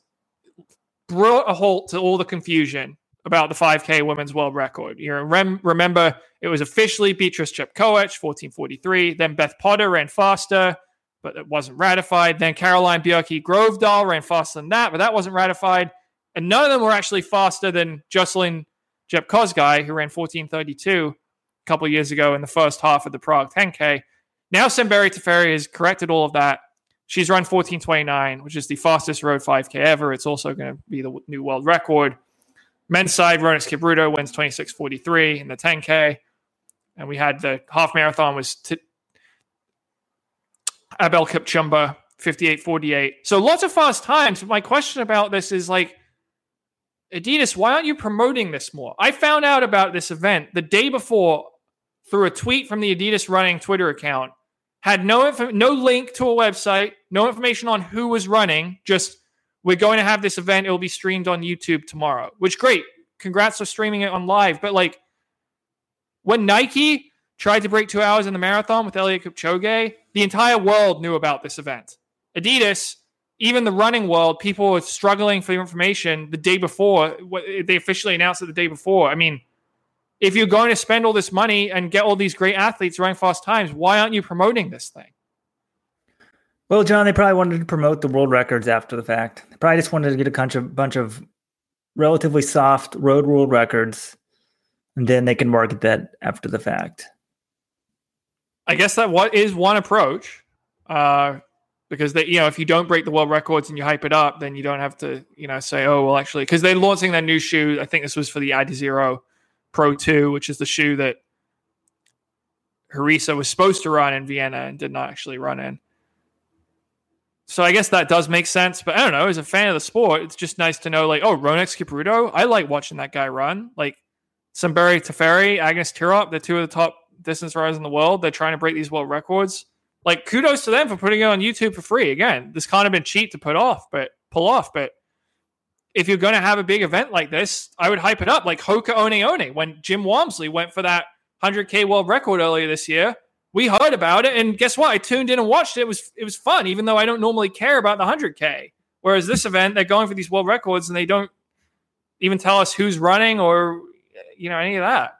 brought a halt to all the confusion about the 5K women's world record. You rem- remember it was officially Beatrice Chepkoech, 1443. Then Beth Potter ran faster, but it wasn't ratified. Then Caroline Bjerke Grovdal ran faster than that, but that wasn't ratified. And none of them were actually faster than Joyciline Jepkosgei, who ran 1432 a couple years ago in the first half of the Prague 10K. Now Senbere Teferi has corrected all of that. She's run 1429, which is the fastest road 5K ever. It's also going to be the new world record. Men's side, Rhonex Kipruto wins 26.43 in the 10K. And we had the half marathon was t- Abel Kipchumba, 58.48. So lots of fast times. But My question about this is like, Adidas, why aren't you promoting this more? I found out about this event the day before through a tweet from the Adidas running Twitter account. Had no inf- no link to a website, no information on who was running, just we're going to have this event. It will be streamed on YouTube tomorrow, which great. Congrats for streaming it on live. But like when Nike tried to break two hours in the marathon with Eliud Kipchoge, the entire world knew about this event. Adidas, even the running world, people were struggling for information the day before. They officially announced it the day before. I mean, if you're going to spend all this money and get all these great athletes running fast times, why aren't you promoting this thing? Well, John, they probably wanted to promote the world records after the fact. They probably just wanted to get a bunch of bunch of relatively soft road world records, and then they can market that after the fact. I guess that what is one approach, uh, because they, you know, if you don't break the world records and you hype it up, then you don't have to, you know, say, oh, well, actually, because they're launching their new shoe. I think this was for the Adizero Pro Two, which is the shoe that Hurisa was supposed to run in Vienna and did not actually run in. So I guess that does make sense. But I don't know. As a fan of the sport, it's just nice to know, like, oh, Rhonex Kipruto, I like watching that guy run. Like Senbere Teferi, Agnes Tirop, the two of the top distance runners in the world. They're trying to break these world records. Like, kudos to them for putting it on YouTube for free. Again, this kind of been cheap to put off, but pull off. But if you're going to have a big event like this, I would hype it up. Like Hoka One One when Jim Walmsley went for that 100K world record earlier this year we heard about it, and guess what? I tuned in and watched it. It was it was fun, even though I don't normally care about the hundred k. Whereas this event, they're going for these world records, and they don't even tell us who's running or you know any of that.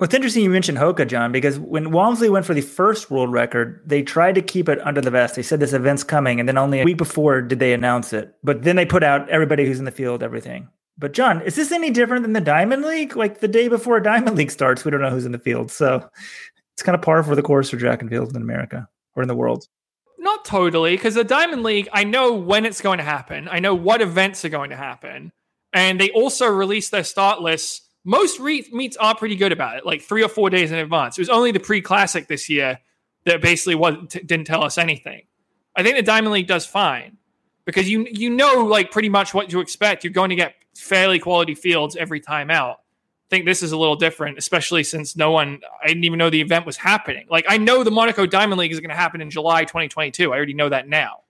What's interesting, you mentioned Hoka, John, because when Walmsley went for the first world record, they tried to keep it under the vest. They said this event's coming, and then only a week before did they announce it. But then they put out everybody who's in the field, everything. But John, is this any different than the Diamond League? Like the day before Diamond League starts, we don't know who's in the field. So it's kind of par for the course for track and field in America or in the world. Not totally, because the Diamond League, I know when it's going to happen. I know what events are going to happen. And they also release their start lists. Most re- meets are pretty good about it, like three or four days in advance. It was only the pre classic this year that basically was, t- didn't tell us anything. I think the Diamond League does fine because you you know like pretty much what to expect. You're going to get fairly quality fields every time out. I think this is a little different, especially since no one, I didn't even know the event was happening. Like, I know the Monaco Diamond League is going to happen in July 2022. I already know that now.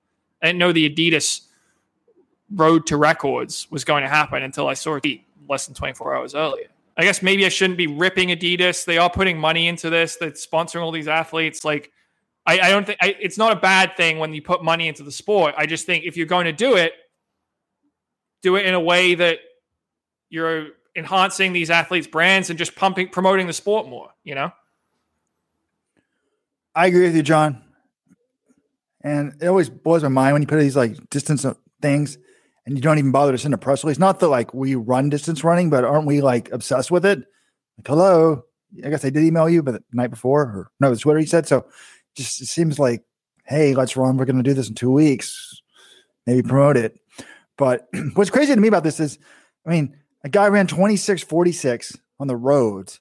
I didn't know the Adidas Road to Records was going to happen until I saw it less than 24 hours earlier. I guess maybe I shouldn't be ripping Adidas. They are putting money into this. They're sponsoring all these athletes. Like, I, I don't think I, it's not a bad thing when you put money into the sport. I just think if you're going to do it, do it in a way that you're enhancing these athletes' brands and just pumping, promoting the sport more. You know. I agree with you, John. And it always blows my mind when you put these like distance things and you don't even bother to send a press release. Not that like we run distance running, but aren't we like obsessed with it? Like, hello. I guess I did email you, but the night before, or no, it's Twitter he said. So just it seems like hey, let's run. We're going to do this in two weeks. Maybe promote it. But <clears throat> what's crazy to me about this is, I mean, a guy ran 26 46 on the roads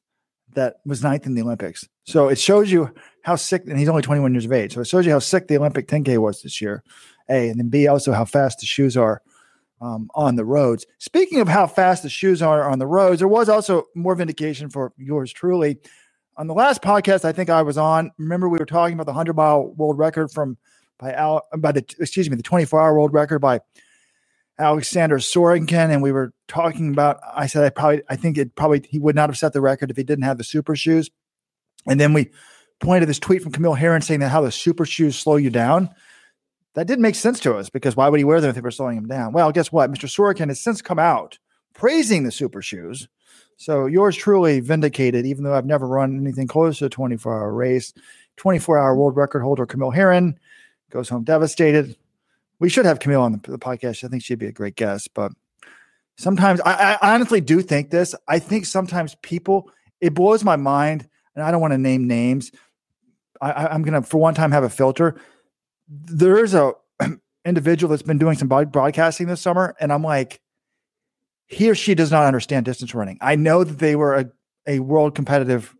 that was ninth in the Olympics. So it shows you how sick, and he's only 21 years of age. So it shows you how sick the Olympic 10K was this year. A, and then B, also how fast the shoes are um, on the roads. Speaking of how fast the shoes are on the roads, there was also more vindication for yours truly. On the last podcast, I think I was on. Remember, we were talking about the 100 mile world record from by Al, by the excuse me, the 24 hour world record by Alexander Sorokin, and we were talking about. I said I probably, I think it probably he would not have set the record if he didn't have the super shoes. And then we pointed this tweet from Camille Herron saying that how the super shoes slow you down. That didn't make sense to us because why would he wear them if they were slowing him down? Well, guess what? Mr. Sorokin has since come out praising the super shoes. So yours truly vindicated, even though I've never run anything close to a 24 hour race. 24 hour world record holder Camille Herron goes home devastated we should have Camille on the, the, podcast. I think she'd be a great guest. But sometimes I, I, honestly do think this. I think sometimes people, it blows my mind, and I don't want to name names. I, am going to, for one time, have a filter. There's a <clears throat> individual that's been doing some broadcasting this summer, and I'm like, he or she does not understand distance running. I know that they were a, a world competitive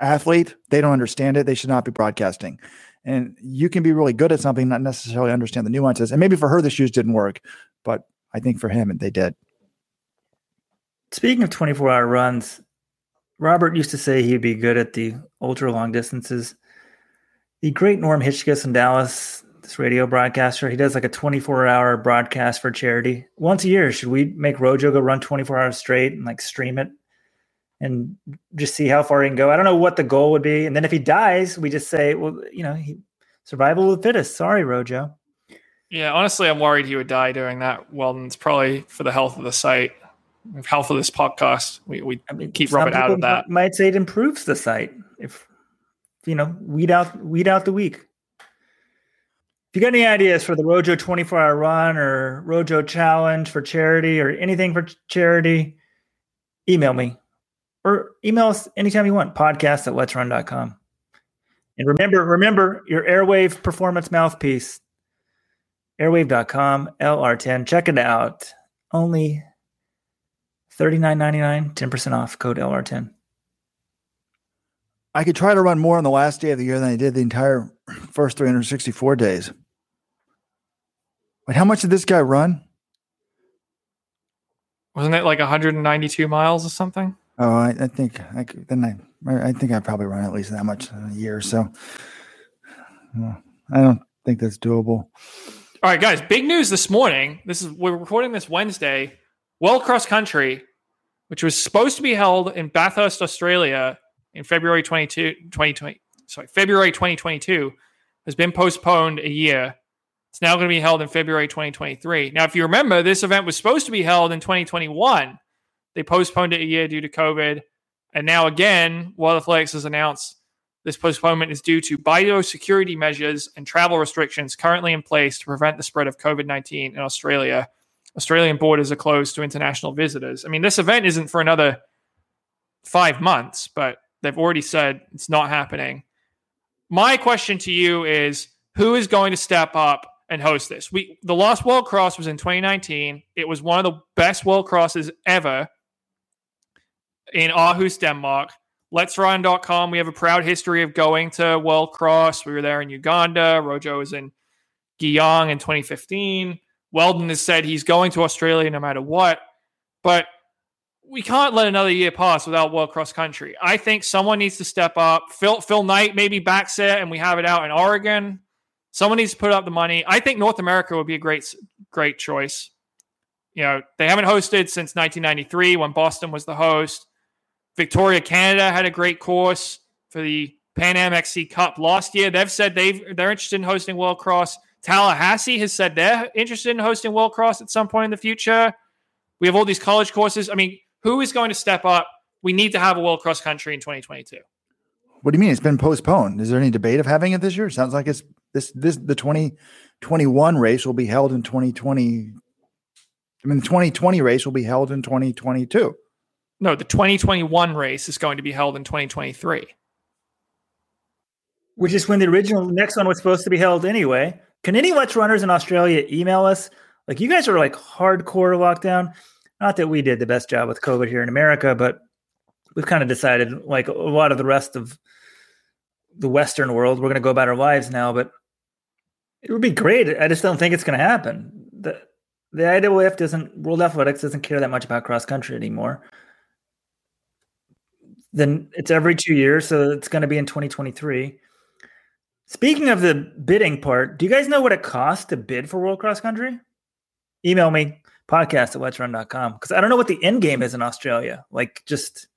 athlete. They don't understand it. They should not be broadcasting. And you can be really good at something, not necessarily understand the nuances. And maybe for her, the shoes didn't work, but I think for him, they did. Speaking of 24 hour runs, Robert used to say he'd be good at the ultra long distances. The great Norm Hitzges in Dallas, this radio broadcaster, he does like a 24 hour broadcast for charity once a year. Should we make Rojo go run 24 hours straight and like stream it and just see how far he can go. I don't know what the goal would be. And then if he dies, we just say, well, you know, he, survival of the fittest. Sorry, Rojo. Yeah, honestly, I'm worried he would die doing that. Well, it's probably for the health of the site, health of this podcast. We, we I mean, keep Robert out of that. Might say it improves the site if you know weed out weed out the weak. If you got any ideas for the Rojo 24 hour run or Rojo challenge for charity or anything for charity, email me or email us anytime you want, podcast at let'srun.com. And remember, remember your Airwave performance mouthpiece, airwave.com, LR10. Check it out. Only $39.99, 10% off, code LR10. I could try to run more on the last day of the year than I did the entire first 364 days. But how much did this guy run? Wasn't it like 192 miles or something? Oh, I, I think I could, then I I think I probably run at least that much in a year. So well, I don't think that's doable. All right, guys. Big news this morning. This is we're recording this Wednesday. Well, cross country, which was supposed to be held in Bathurst, Australia, in February 22, 2020. Sorry, February 2022, has been postponed a year. It's now going to be held in February 2023. Now, if you remember, this event was supposed to be held in 2021 they postponed it a year due to COVID. And now again, World Athletics has announced this postponement is due to biosecurity measures and travel restrictions currently in place to prevent the spread of COVID 19 in Australia. Australian borders are closed to international visitors. I mean, this event isn't for another five months, but they've already said it's not happening. My question to you is who is going to step up and host this? We the last World Cross was in 2019. It was one of the best World Crosses ever in Aarhus, Denmark. Let's Run.com. We have a proud history of going to World Cross. We were there in Uganda. Rojo was in Guiyang in 2015. Weldon has said he's going to Australia no matter what. But we can't let another year pass without World Cross Country. I think someone needs to step up. Phil Phil Knight maybe backs it, and we have it out in Oregon. Someone needs to put up the money. I think North America would be a great great choice. You know, they haven't hosted since 1993 when Boston was the host. Victoria, Canada had a great course for the Pan Am XC Cup last year. They've said they've they're interested in hosting World Cross. Tallahassee has said they're interested in hosting World Cross at some point in the future. We have all these college courses. I mean, who is going to step up? We need to have a World Cross Country in 2022. What do you mean? It's been postponed. Is there any debate of having it this year? Sounds like it's this this the 2021 race will be held in 2020. I mean, the 2020 race will be held in 2022. No, the 2021 race is going to be held in 2023. Which is when the original next one was supposed to be held anyway. Can any Let's runners in Australia email us? Like you guys are like hardcore lockdown. Not that we did the best job with COVID here in America, but we've kind of decided, like a lot of the rest of the Western world, we're going to go about our lives now. But it would be great. I just don't think it's going to happen. The the IAAF doesn't World Athletics doesn't care that much about cross country anymore. Then it's every two years, so it's going to be in 2023. Speaking of the bidding part, do you guys know what it costs to bid for World Cross Country? Email me podcast at let'srun.com because I don't know what the end game is in Australia. Like just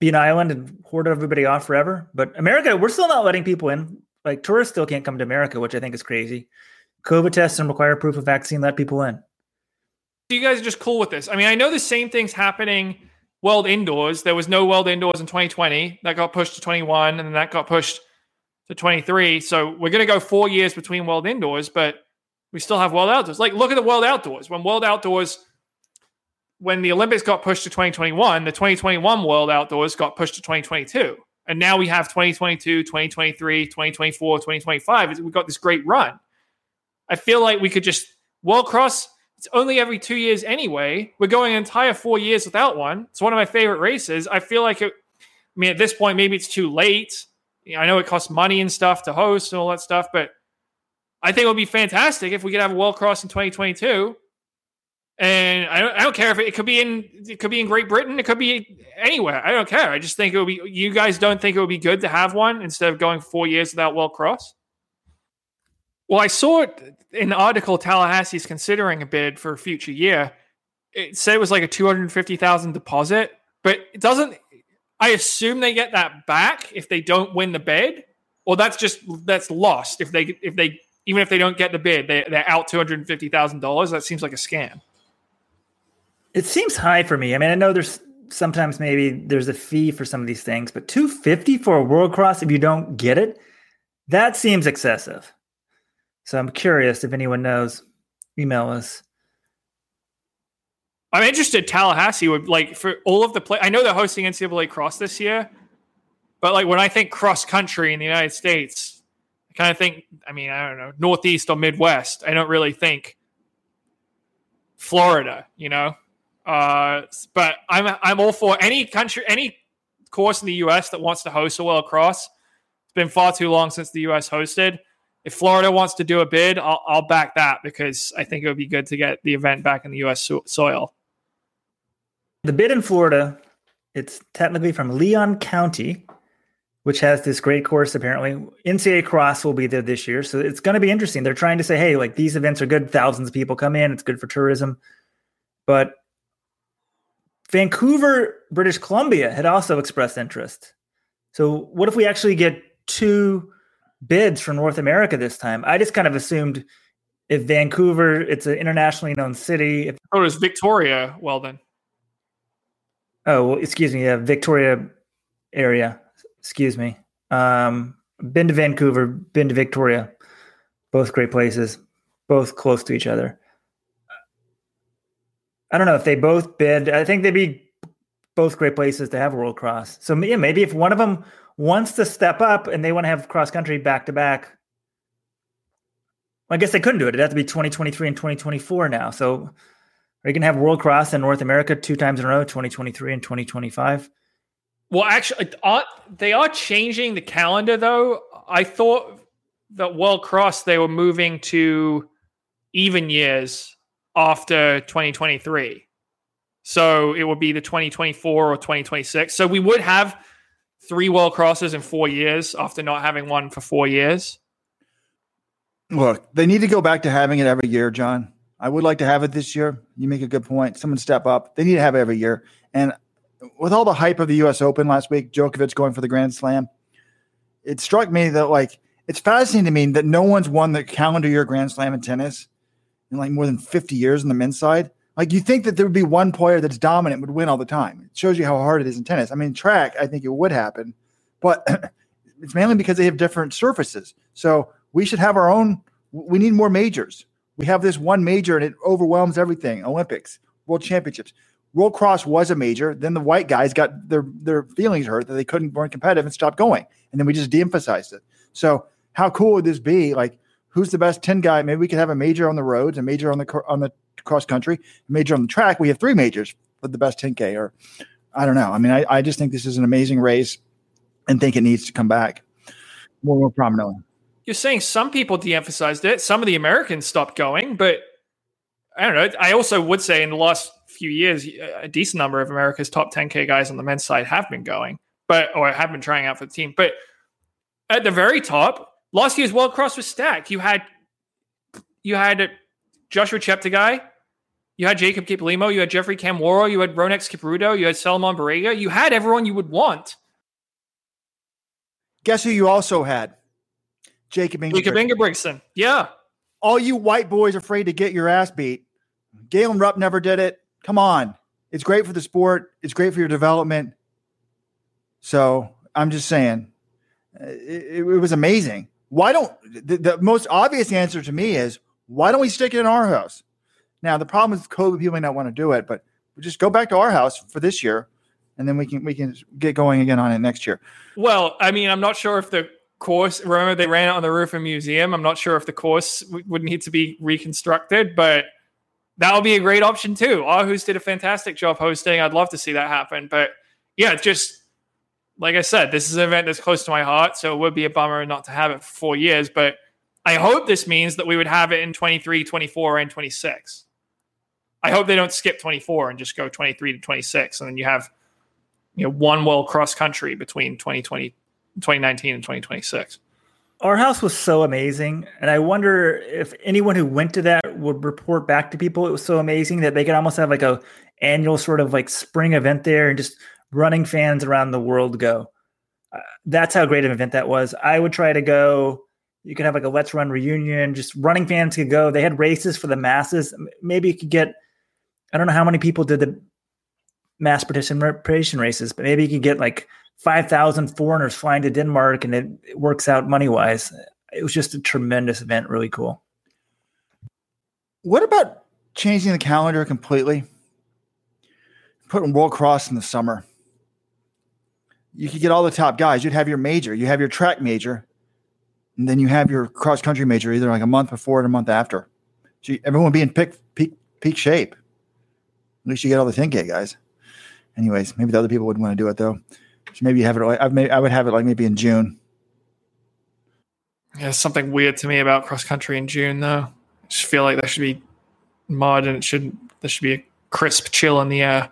be an island and hoard everybody off forever. But America, we're still not letting people in. Like tourists still can't come to America, which I think is crazy. COVID tests and require proof of vaccine let people in. You guys are just cool with this. I mean, I know the same thing's happening World Indoors. There was no World Indoors in 2020. That got pushed to 21, and then that got pushed to 23. So we're going to go four years between World Indoors, but we still have World Outdoors. Like, look at the World Outdoors. When World Outdoors, when the Olympics got pushed to 2021, the 2021 World Outdoors got pushed to 2022. And now we have 2022, 2023, 2024, 2025. We've got this great run. I feel like we could just World Cross. It's only every two years anyway. We're going an entire four years without one. It's one of my favorite races. I feel like it. I mean, at this point, maybe it's too late. You know, I know it costs money and stuff to host and all that stuff, but I think it would be fantastic if we could have a World Cross in 2022. And I don't, I don't care if it, it, could be in it could be in Great Britain, it could be anywhere. I don't care. I just think it would be. You guys don't think it would be good to have one instead of going four years without World Cross? Well, I saw it in the article. Tallahassee's considering a bid for a future year. It said it was like a two hundred fifty thousand deposit, but it doesn't. I assume they get that back if they don't win the bid, or that's just that's lost if they if they even if they don't get the bid, they they're out two hundred fifty thousand dollars. That seems like a scam. It seems high for me. I mean, I know there's sometimes maybe there's a fee for some of these things, but two fifty for a world cross if you don't get it, that seems excessive. So I'm curious if anyone knows. Email us. I'm interested. Tallahassee would like for all of the play. I know they're hosting NCAA cross this year, but like when I think cross country in the United States, kind of think. I mean, I don't know, Northeast or Midwest. I don't really think Florida. You know, uh, but I'm I'm all for any country, any course in the U.S. that wants to host a World Cross. It's been far too long since the U.S. hosted if Florida wants to do a bid, I'll, I'll, back that because I think it would be good to get the event back in the U.S. So- soil. The bid in Florida, it's technically from Leon County, which has this great course apparently. NCAA Cross will be there this year, so it's going to be interesting. They're trying to say, hey, like these events are good. Thousands of people come in. It's good for tourism, but Vancouver, British Columbia had also expressed interest. So what if we actually get two bids for North America this time. I just kind of assumed if Vancouver, it's an internationally known city. If, oh, it's Victoria. Well, then. Oh, well, excuse me. Yeah, Victoria area. Excuse me. Um, been to Vancouver, been to Victoria. Both great places, both close to each other. I don't know if they both bid. I think they'd be both great places to have World Cross. So yeah, maybe if one of them wants to step up and they want to have cross country back to back. I guess they couldn't do it. It'd have to be 2023 and 2024 now. So are you going to have World Cross in North America two times in a row, 2023 and 2025? Well, actually, uh, they are changing the calendar, though. I thought that World Cross, they were moving to even years after 2023. So it would be the 2024 or 2026. So we would have three World Crosses in four years after not having one for four years? Look, they need to go back to having it every year, John. I would like to have it this year. You make a good point. Someone step up. They need to have it every year. And with all the hype of the U.S. Open last week, Djokovic going for the Grand Slam, it struck me that like it's fascinating to me that no one's won the calendar year Grand Slam in tennis in like more than 50 years on the men's side. Like you think that there would be one player that's dominant would win all the time. It shows you how hard it is in tennis. I mean, track, I think it would happen, but <clears throat> it's mainly because they have different surfaces. So we should have our own. We need more majors. We have this one major and it overwhelms everything. Olympics, World Championships. World Cross was a major. Then the white guys got their their feelings hurt that they couldn't weren't competitive and stopped going. And then we just de-emphasized it. So how cool would this be? Like, who's the best ten guy? Maybe we could have a major on the roads, a major on the on the cross country, a major on the track. We have three majors for the best 10k. Or I don't know. I mean, I, I just think this is an amazing race, and think it needs to come back more more prominently. You're saying some people de-emphasized it. Some of the Americans stopped going, but I don't know. I also would say in the last few years, a decent number of America's top 10K guys on the men's side have been going, but or have been trying out for the team. But at the very top, last year's World Cross was stacked. You had you had Joshua Cheptegei, you had Jacob Kiplimo, you had Jeffrey Kamworor, you had Rhonex Kipruto, you had Selemon Barega. You had everyone you would want. Guess who you also had? Jacob Ingebrigtsen. Jacob Ingebrigtsen. Yeah. All you white boys afraid to get your ass beat. Galen Rupp never did it. Come on. It's great for the sport. It's great for your development. So I'm just saying, uh, it, it was amazing. Why don't the, the, most obvious answer to me is why don't we stick it in Aarhus? Now the problem is COVID people may not want to do it, but we just go back to Aarhus for this year, and then we can we can get going again on it next year. Well, I mean, I'm not sure if the course. Remember, they ran it on the roof of a museum. I'm not sure if the course would need to be reconstructed, but that would be a great option too. Aarhus did a fantastic job hosting. I'd love to see that happen. But yeah, just like I said, this is an event that's close to my heart. So it would be a bummer not to have it for four years. But I hope this means that we would have it in 23, 24, and 26. I hope they don't skip 24 and just go 23 to 26. And then you have, you know, one world cross country between 2020, 2019 and 2026 Aarhus was so amazing and i wonder if anyone who went to that would report back to people it was so amazing that they could almost have like a annual sort of like spring event there and just running fans around the world go. Uh, that's how great of an event that was. I would try to go. You could have like a let's run reunion just running fans could go. They had races for the masses. Maybe you could get i don't know how many people did the mass participation races but maybe you could get like 5,000 foreigners flying to Denmark and it, works out money wise. It was just a tremendous event, really cool. What about changing the calendar completely? Putting World Cross in the summer. You could get all the top guys. You'd have your major, you have your track major, and then you have your cross country major either like a month before or a month after. So everyone would be in peak, peak, peak shape. At least you get all the 10K guys. Anyways, maybe the other people wouldn't want to do it though. So maybe you have it. Like, I may, I would have it like maybe in June. Yeah, something weird to me about cross country in June though. I just feel like there should be mud and it should there should be a crisp chill in the air.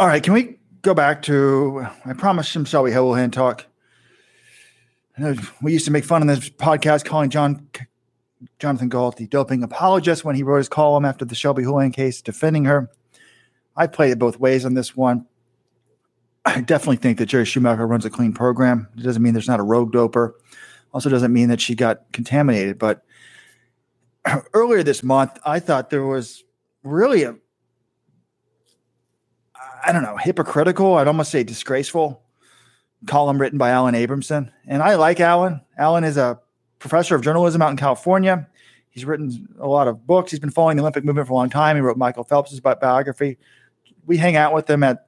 All right, can we go back to? I promised some Shelby Houlihan talk. I know We used to make fun on this podcast calling John Jonathan Gault the doping apologist when he wrote his column after the Shelby Houlihan case defending her. I played it both ways on this one. I definitely think that Jerry Schumacher runs a clean program. It doesn't mean there's not a rogue doper. Also, doesn't mean that she got contaminated. But <clears throat> earlier this month, I thought there was really a, I don't know, hypocritical. I'd almost say disgraceful column written by Alan Abrahamson. And I like Alan. Alan is a professor of journalism out in California. He's written a lot of books. He's been following the Olympic movement for a long time. He wrote Michael Phelps' biography. We hang out with him at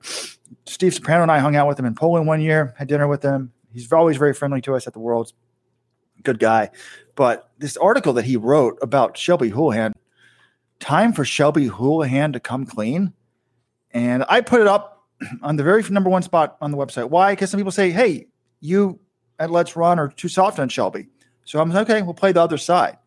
Steve Soprano and I hung out with him in Poland one year, had dinner with him. He's always very friendly to us at the Worlds. Good guy. But this article that he wrote about Shelby Houlihan, time for Shelby Houlihan to come clean. And I put it up <clears throat> on the very number one spot on the website. Why? Because some people say, hey, you at Let's Run are too soft on Shelby. So I'm like, okay, we'll play the other side.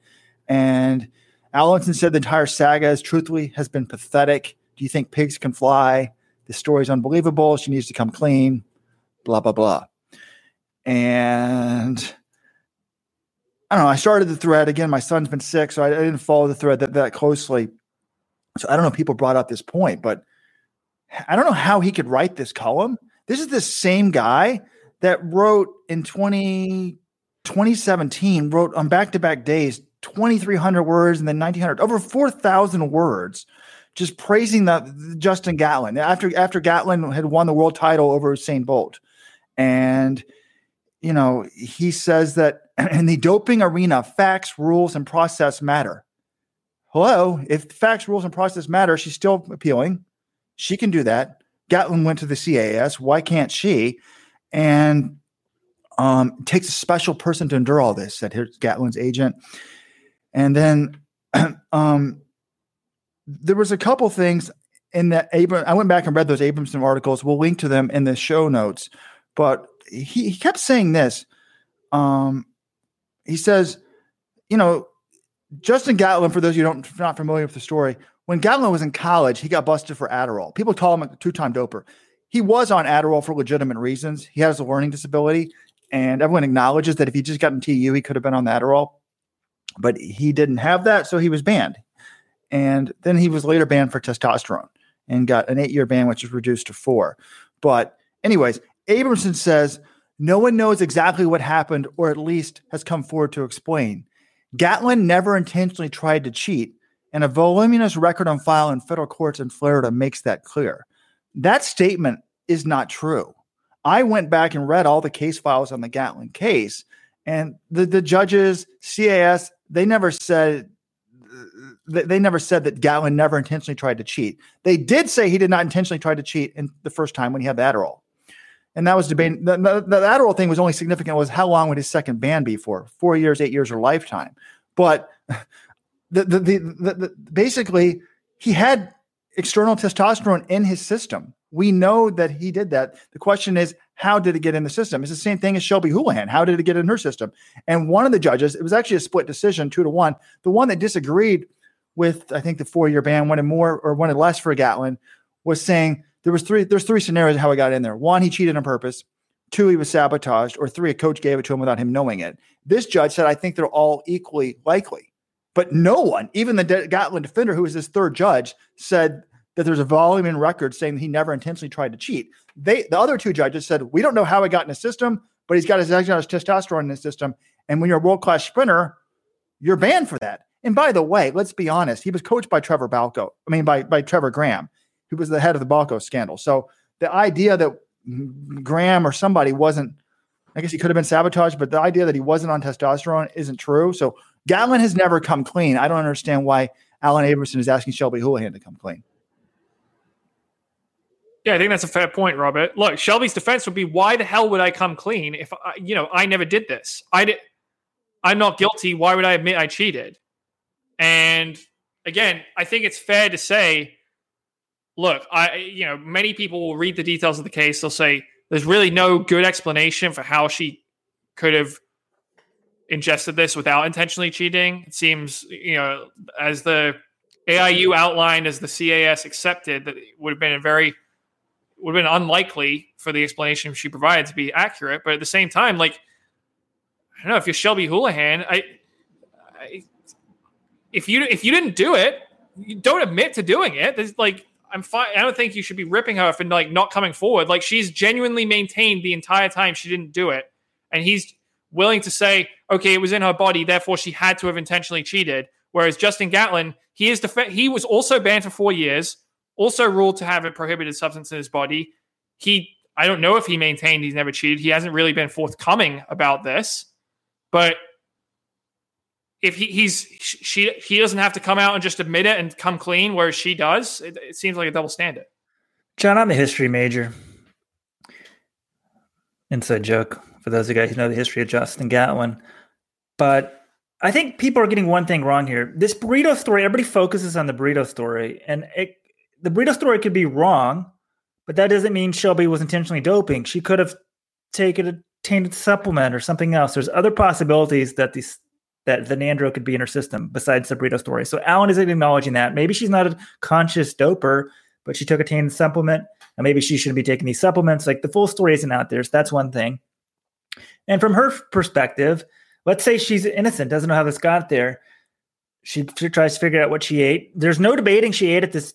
And Allenson said the entire saga is truthfully has been pathetic. Do you think pigs can fly? The story's unbelievable. She needs to come clean, blah, blah, blah. And I don't know. I started the thread again. My son's been sick, so I, I didn't follow the thread that, that closely. So I don't know if people brought up this point, but I don't know how he could write this column. This is the same guy that wrote in 20, 2017, wrote on back to back days 2,300 words and then 1,900, over 4,000 words just praising that Justin Gatlin after after Gatlin had won the world title over Usain Bolt, and you know he says that <clears throat> in the doping arena, facts, rules, and process matter. Hello, if facts, rules, and process matter, she's still appealing. She can do that. Gatlin went to the CAS. Why can't she? And um, it takes a special person to endure all this, said Gatlin's agent. And then <clears throat> um, there was a couple things in that Abram. I went back and read those Abrahamson articles. We'll link to them in the show notes. But he, he kept saying this. Um, he says, you know, Justin Gatlin, for those of you don't not familiar with the story, when Gatlin was in college, he got busted for Adderall. People call him a two-time doper. He was on Adderall for legitimate reasons. He has a learning disability, and everyone acknowledges that if he just got in TUE, he could have been on Adderall. But he didn't have that, so he was banned. And then he was later banned for testosterone and got an eight-year ban, which was reduced to four. But anyways, Abrahamson says no one knows exactly what happened, or at least has come forward to explain. Gatlin never intentionally tried to cheat, and a voluminous record on file in federal courts in Florida makes that clear. That statement is not true. I went back and read all the case files on the Gatlin case, and the, the judges, CAS, they never said they never said that Gatlin never intentionally tried to cheat. They did say he did not intentionally try to cheat in the first time when he had the Adderall and that was debating. The, the, the Adderall thing was only significant was how long would his second ban be for? Four years, eight years, or lifetime? But the, the, the, the, basically, he had external testosterone in his system. We know that he did that. The question is, how did it get in the system? It's the same thing as Shelby Houlihan. How did it get in her system? And one of the judges, it was actually a split decision, two to one. The one that disagreed with, I think, the four year ban, wanted more or wanted less for Gatlin, was saying there was three there's three scenarios how he got in there. One, he cheated on purpose. Two, he was sabotaged. Or three, a coach gave it to him without him knowing it. This judge said, I think they're all equally likely. But no one, even the De- Gatlin defender, who was his third judge, said that there's a volume in record saying he never intentionally tried to cheat. They, the other two judges said, we don't know how he got in the system, but he's got his exogenous testosterone in his system. And when you're a world class sprinter, you're banned for that. And by the way, let's be honest, he was coached by Trevor Balco. I mean, by by Trevor Graham who was the head of the Balco scandal. So the idea that Graham or somebody wasn't, I guess he could have been sabotaged, but the idea that he wasn't on testosterone isn't true. So Gatlin has never come clean. I don't understand why Alan Abrahamson is asking Shelby Houlihan to come clean. Yeah, I think that's a fair point, Robert. Look, Shelby's defense would be, why the hell would I come clean if I, you know I never did this? I did. I'm not guilty. Why would I admit I cheated? And again, I think it's fair to say look, I you know many people will read the details of the case. They'll say there's really no good explanation for how she could have ingested this without intentionally cheating. It seems you know as the AIU outlined as the CAS accepted that would have been a very would have been unlikely for the explanation she provided to be accurate. But at the same time, like I don't know if you're Shelby Houlihan, I, I if you if you didn't do it, you don't admit to doing it. There's like I'm fine. I don't think you should be ripping her for like not coming forward. Like she's genuinely maintained the entire time she didn't do it, and he's willing to say, okay, it was in her body, therefore she had to have intentionally cheated. Whereas Justin Gatlin, he is def- he was also banned for four years, also ruled to have a prohibited substance in his body. He, I don't know if he maintained he's never cheated. He hasn't really been forthcoming about this, but if he, he's she he doesn't have to come out and just admit it and come clean, whereas she does. It, it seems like a double standard. John, I'm a history major. Inside joke for those of you guys who know the history of Justin Gatlin. But I think people are getting one thing wrong here. This burrito story, everybody focuses on the burrito story, and it, the burrito story could be wrong, but that doesn't mean Shelby was intentionally doping. She could have taken a tainted supplement or something else. There's other possibilities that these that the Nandro could be in her system besides the burrito story. So Alan isn't acknowledging that. Maybe she's not a conscious doper, but she took a tainted supplement, and maybe she shouldn't be taking these supplements. Like the full story isn't out there. So that's one thing. And from her perspective, let's say she's innocent, doesn't know how this got there. She, she tries to figure out what she ate. There's no debating she ate at this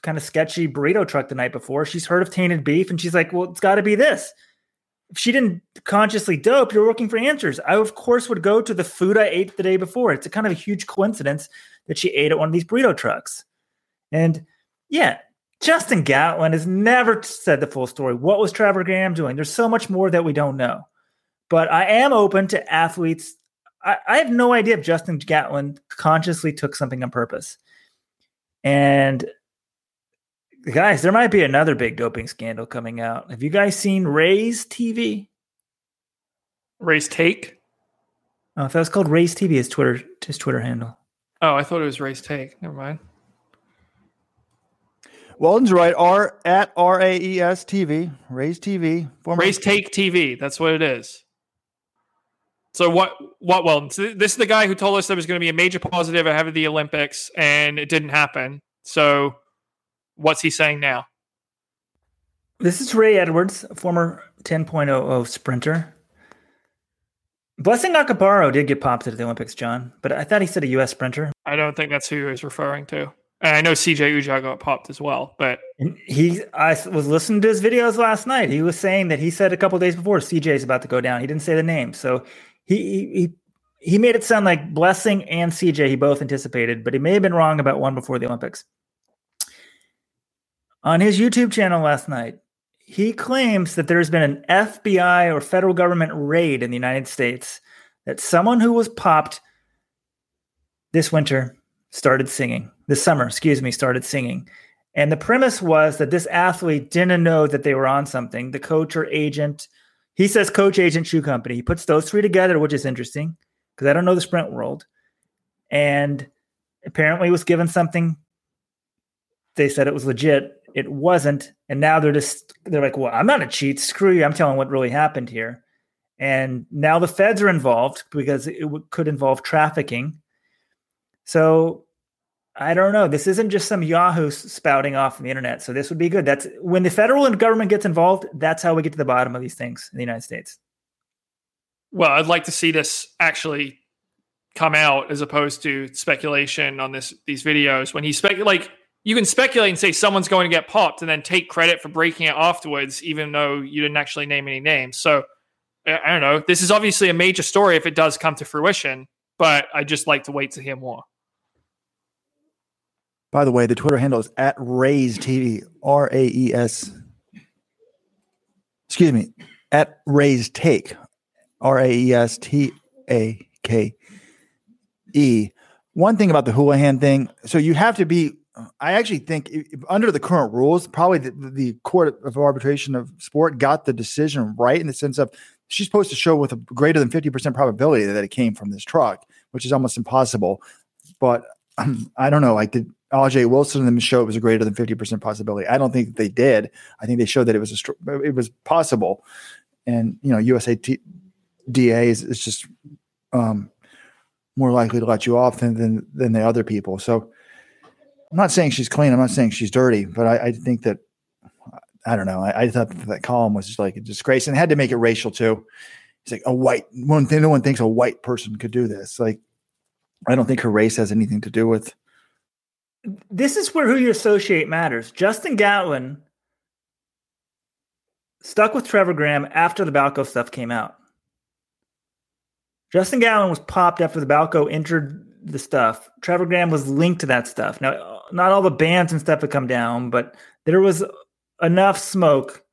kind of sketchy burrito truck the night before. She's heard of tainted beef, and she's like, well, it's got to be this if she didn't consciously dope, you're looking for answers. I, of course, would go to the food I ate the day before. It's a kind of a huge coincidence that she ate at one of these burrito trucks. And yeah, Justin Gatlin has never said the full story. What was Trevor Graham doing? There's so much more that we don't know. But I am open to athletes. I, I have no idea if Justin Gatlin consciously took something on purpose. And Guys, there might be another big doping scandal coming out. Have you guys seen Ray's TV? Ray's Take? Oh, if that was called Ray's TV, his Twitter his Twitter handle. Oh, I thought it was Ray's Take. Never mind. Weldon's right. R at R A E S TV. Ray's TV. Former- Ray's Take TV. That's what it is. So what? What? Well, this is the guy who told us there was going to be a major positive ahead of the Olympics, and it didn't happen. So, what's he saying now? This is Ray Edwards, former 10.00 sprinter. Blessing Okagbare did get popped at the Olympics, John, but I thought he said a U.S. sprinter. I don't think that's who he was referring to. And I know CJ Ujah got popped as well, but he I was listening to his videos last night. He was saying that he said a couple days before CJ is about to go down. He didn't say the name, so he he he made it sound like Blessing and CJ he both anticipated, but he may have been wrong about one before the Olympics. On his YouTube channel last night, he claims that there's been an FBI or federal government raid in the United States that someone who was popped this winter started singing. This summer, excuse me, started singing. And the premise was that this athlete didn't know that they were on something. The coach or agent he says coach, agent, shoe company. He puts those three together, which is interesting because I don't know the sprint world. And apparently was given something. They said it was legit. It wasn't. And now they're just, they're like, well, I'm not a cheat. Screw you. I'm telling what really happened here. And now the feds are involved because it w- could involve trafficking. So I don't know. This isn't just some Yahoo spouting off on the internet. So this would be good. That's when the federal government gets involved. That's how we get to the bottom of these things in the United States. Well, I'd like to see this actually come out as opposed to speculation on this these videos. When he spec like you can speculate and say someone's going to get popped, and then take credit for breaking it afterwards, even though you didn't actually name any names. So I don't know. This is obviously a major story if it does come to fruition, but I just like to wait to hear more. By the way, the Twitter handle is at Raes TV, R A E S. Excuse me, at Raes Take, R A E S T A K E. One thing about the Houlihan thing, so you have to be. I actually think under the current rules, probably the, the Court of Arbitration of Sport got the decision right in the sense of she's supposed to show with a greater than 50% probability that it came from this truck, which is almost impossible. But um, I don't know. Like, did Ajeé Wilson and them show it was a greater than 50% possibility. I don't think they did. I think they showed that it was a, it was possible. And, you know, USA T- DA is, is just um, more likely to let you off than, than, than the other people. So I'm not saying she's clean. I'm not saying she's dirty, but I, I think that, I don't know. I, I thought that, column was just like a disgrace and had to make it racial too. It's like a white one thing. No one thinks a white person could do this. Like, I don't think her race has anything to do with this is where who you associate matters. Justin Gatlin stuck with Trevor Graham after the Balco stuff came out. Justin Gatlin was popped after the Balco entered the stuff. Trevor Graham was linked to that stuff. Now, not all the bands and stuff had come down, but there was enough smoke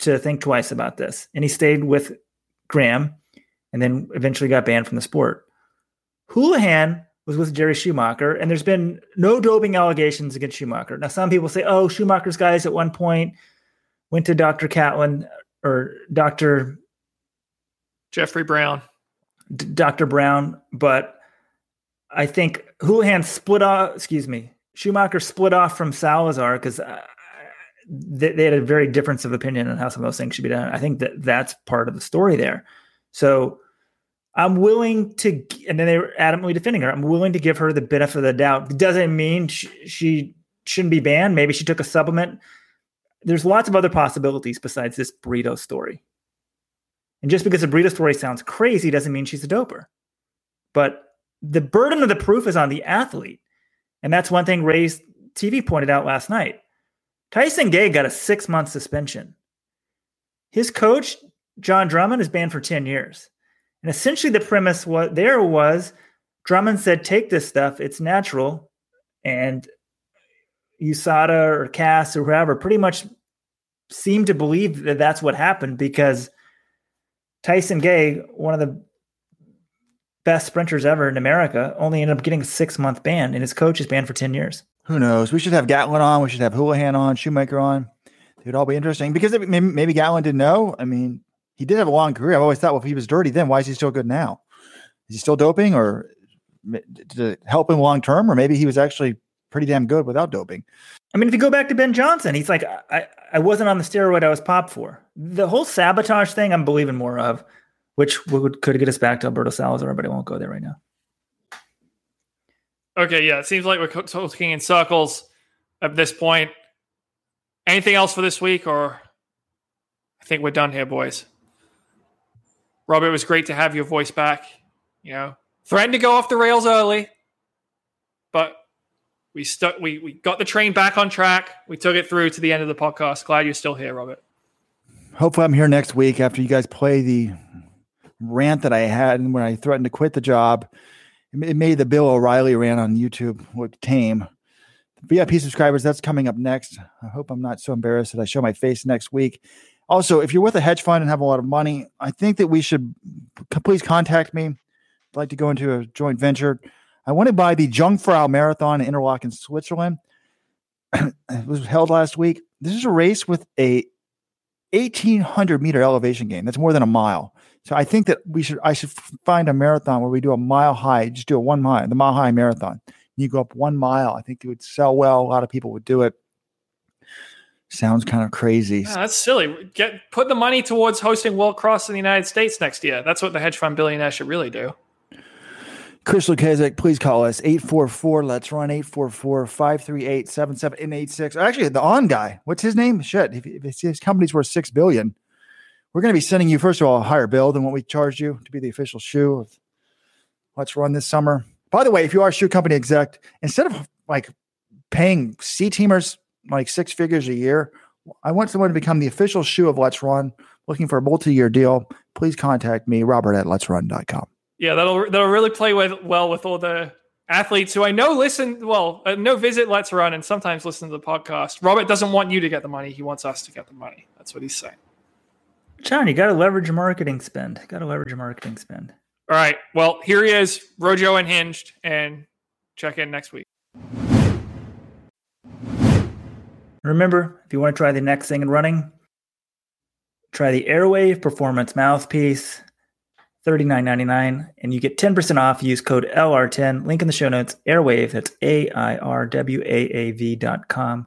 to think twice about this. And he stayed with Graham and then eventually got banned from the sport. Houlihan was with Jerry Schumacher, and there's been no doping allegations against Schumacher. Now, some people say, oh, Schumacher's guys at one point went to Dr. Catlin or Dr. Jeffrey Brown. D- Dr. Brown, but I think Houlihan split off, excuse me, Schumacher split off from Salazar because uh, they, they, had a very difference of opinion on how some of those things should be done. I think that that's part of the story there. So I'm willing to, and then they were adamantly defending her. I'm willing to give her the benefit of the doubt. Doesn't mean she, she shouldn't be banned. Maybe she took a supplement. There's lots of other possibilities besides this burrito story. And just because a burrito story sounds crazy doesn't mean she's a doper. But the burden of the proof is on the athlete. And that's one thing Ray's TV pointed out last night. Tyson Gay got a six month suspension. His coach, John Drummond, is banned for 10 years. And essentially, the premise what there was Drummond said, "Take this stuff; it's natural." And USADA or CAS or whoever pretty much seemed to believe that that's what happened because Tyson Gay, one of the best sprinters ever in America, only ended up getting a six month ban, and his coach is banned for ten years. Who knows? We should have Gatlin on. We should have Houlihan on, Schumacher on. It would all be interesting because maybe, maybe Gatlin didn't know. I mean, he did have a long career. I've always thought, well, if he was dirty then, why is he still good now? Is he still doping or to help him long term? Or maybe he was actually pretty damn good without doping. I mean, if you go back to Ben Johnson, he's like, I, I wasn't on the steroid I was popped for. The whole sabotage thing, I'm believing more of, which would, could get us back to Alberto Salazar, but I won't go there right now. Okay, yeah, it seems like we're talking in circles at this point. Anything else for this week, or I think we're done here, boys. Robert, it was great to have your voice back. You know, threatened to go off the rails early, but we stuck. We we got the train back on track. We took it through to the end of the podcast. Glad you're still here, Robert. Hopefully, I'm here next week after you guys play the rant that I had and when I threatened to quit the job. It made the Bill O'Reilly rant on YouTube look tame. VIP subscribers, that's coming up next. I hope I'm not so embarrassed that I show my face next week. Also, if you're with a hedge fund and have a lot of money, I think that we should please contact me. I'd like to go into a joint venture. I want to buy the Jungfrau Marathon in Interlaken, Switzerland. <clears throat> it was held last week. This is a race with a 1800 meter elevation gain. That's more than a mile. So I think that we should I should find a marathon where we do a mile high, just do a one mile, the mile high marathon. You go up one mile. I think it would sell well. A lot of people would do it. Sounds kind of crazy. Yeah, that's silly. Get put the money towards hosting World Cross in the United States next year. That's what the hedge fund billionaire should really do. Chris Lukasik, please call us 844 Let's Run 844 538 7786. Actually, the on guy, what's his name? Shit, if, if his company's worth $6 billion, we're going to be sending you, first of all, a higher bill than what we charged you to be the official shoe of Let's Run this summer. By the way, if you are a shoe company exec, instead of like paying C teamers like six figures a year, I want someone to become the official shoe of Let's Run. Looking for a multi-year deal, please contact me, Robert at Let's Run.com. Yeah, that'll that'll really play with well with all the athletes who I know listen well, uh, no visit Let's Run and sometimes listen to the podcast. Robert doesn't want you to get the money; he wants us to get the money. That's what he's saying. John, you got to leverage your marketing spend. Got to leverage your marketing spend. All right. Well, here he is, Rojo Unhinged, and check in next week. Remember, if you want to try the next thing in running, try the Airwave Performance Mouthpiece, $39.99, and you get 10% off. Use code LR10. Link in the show notes. Airwave, that's A I R W A A V dot com.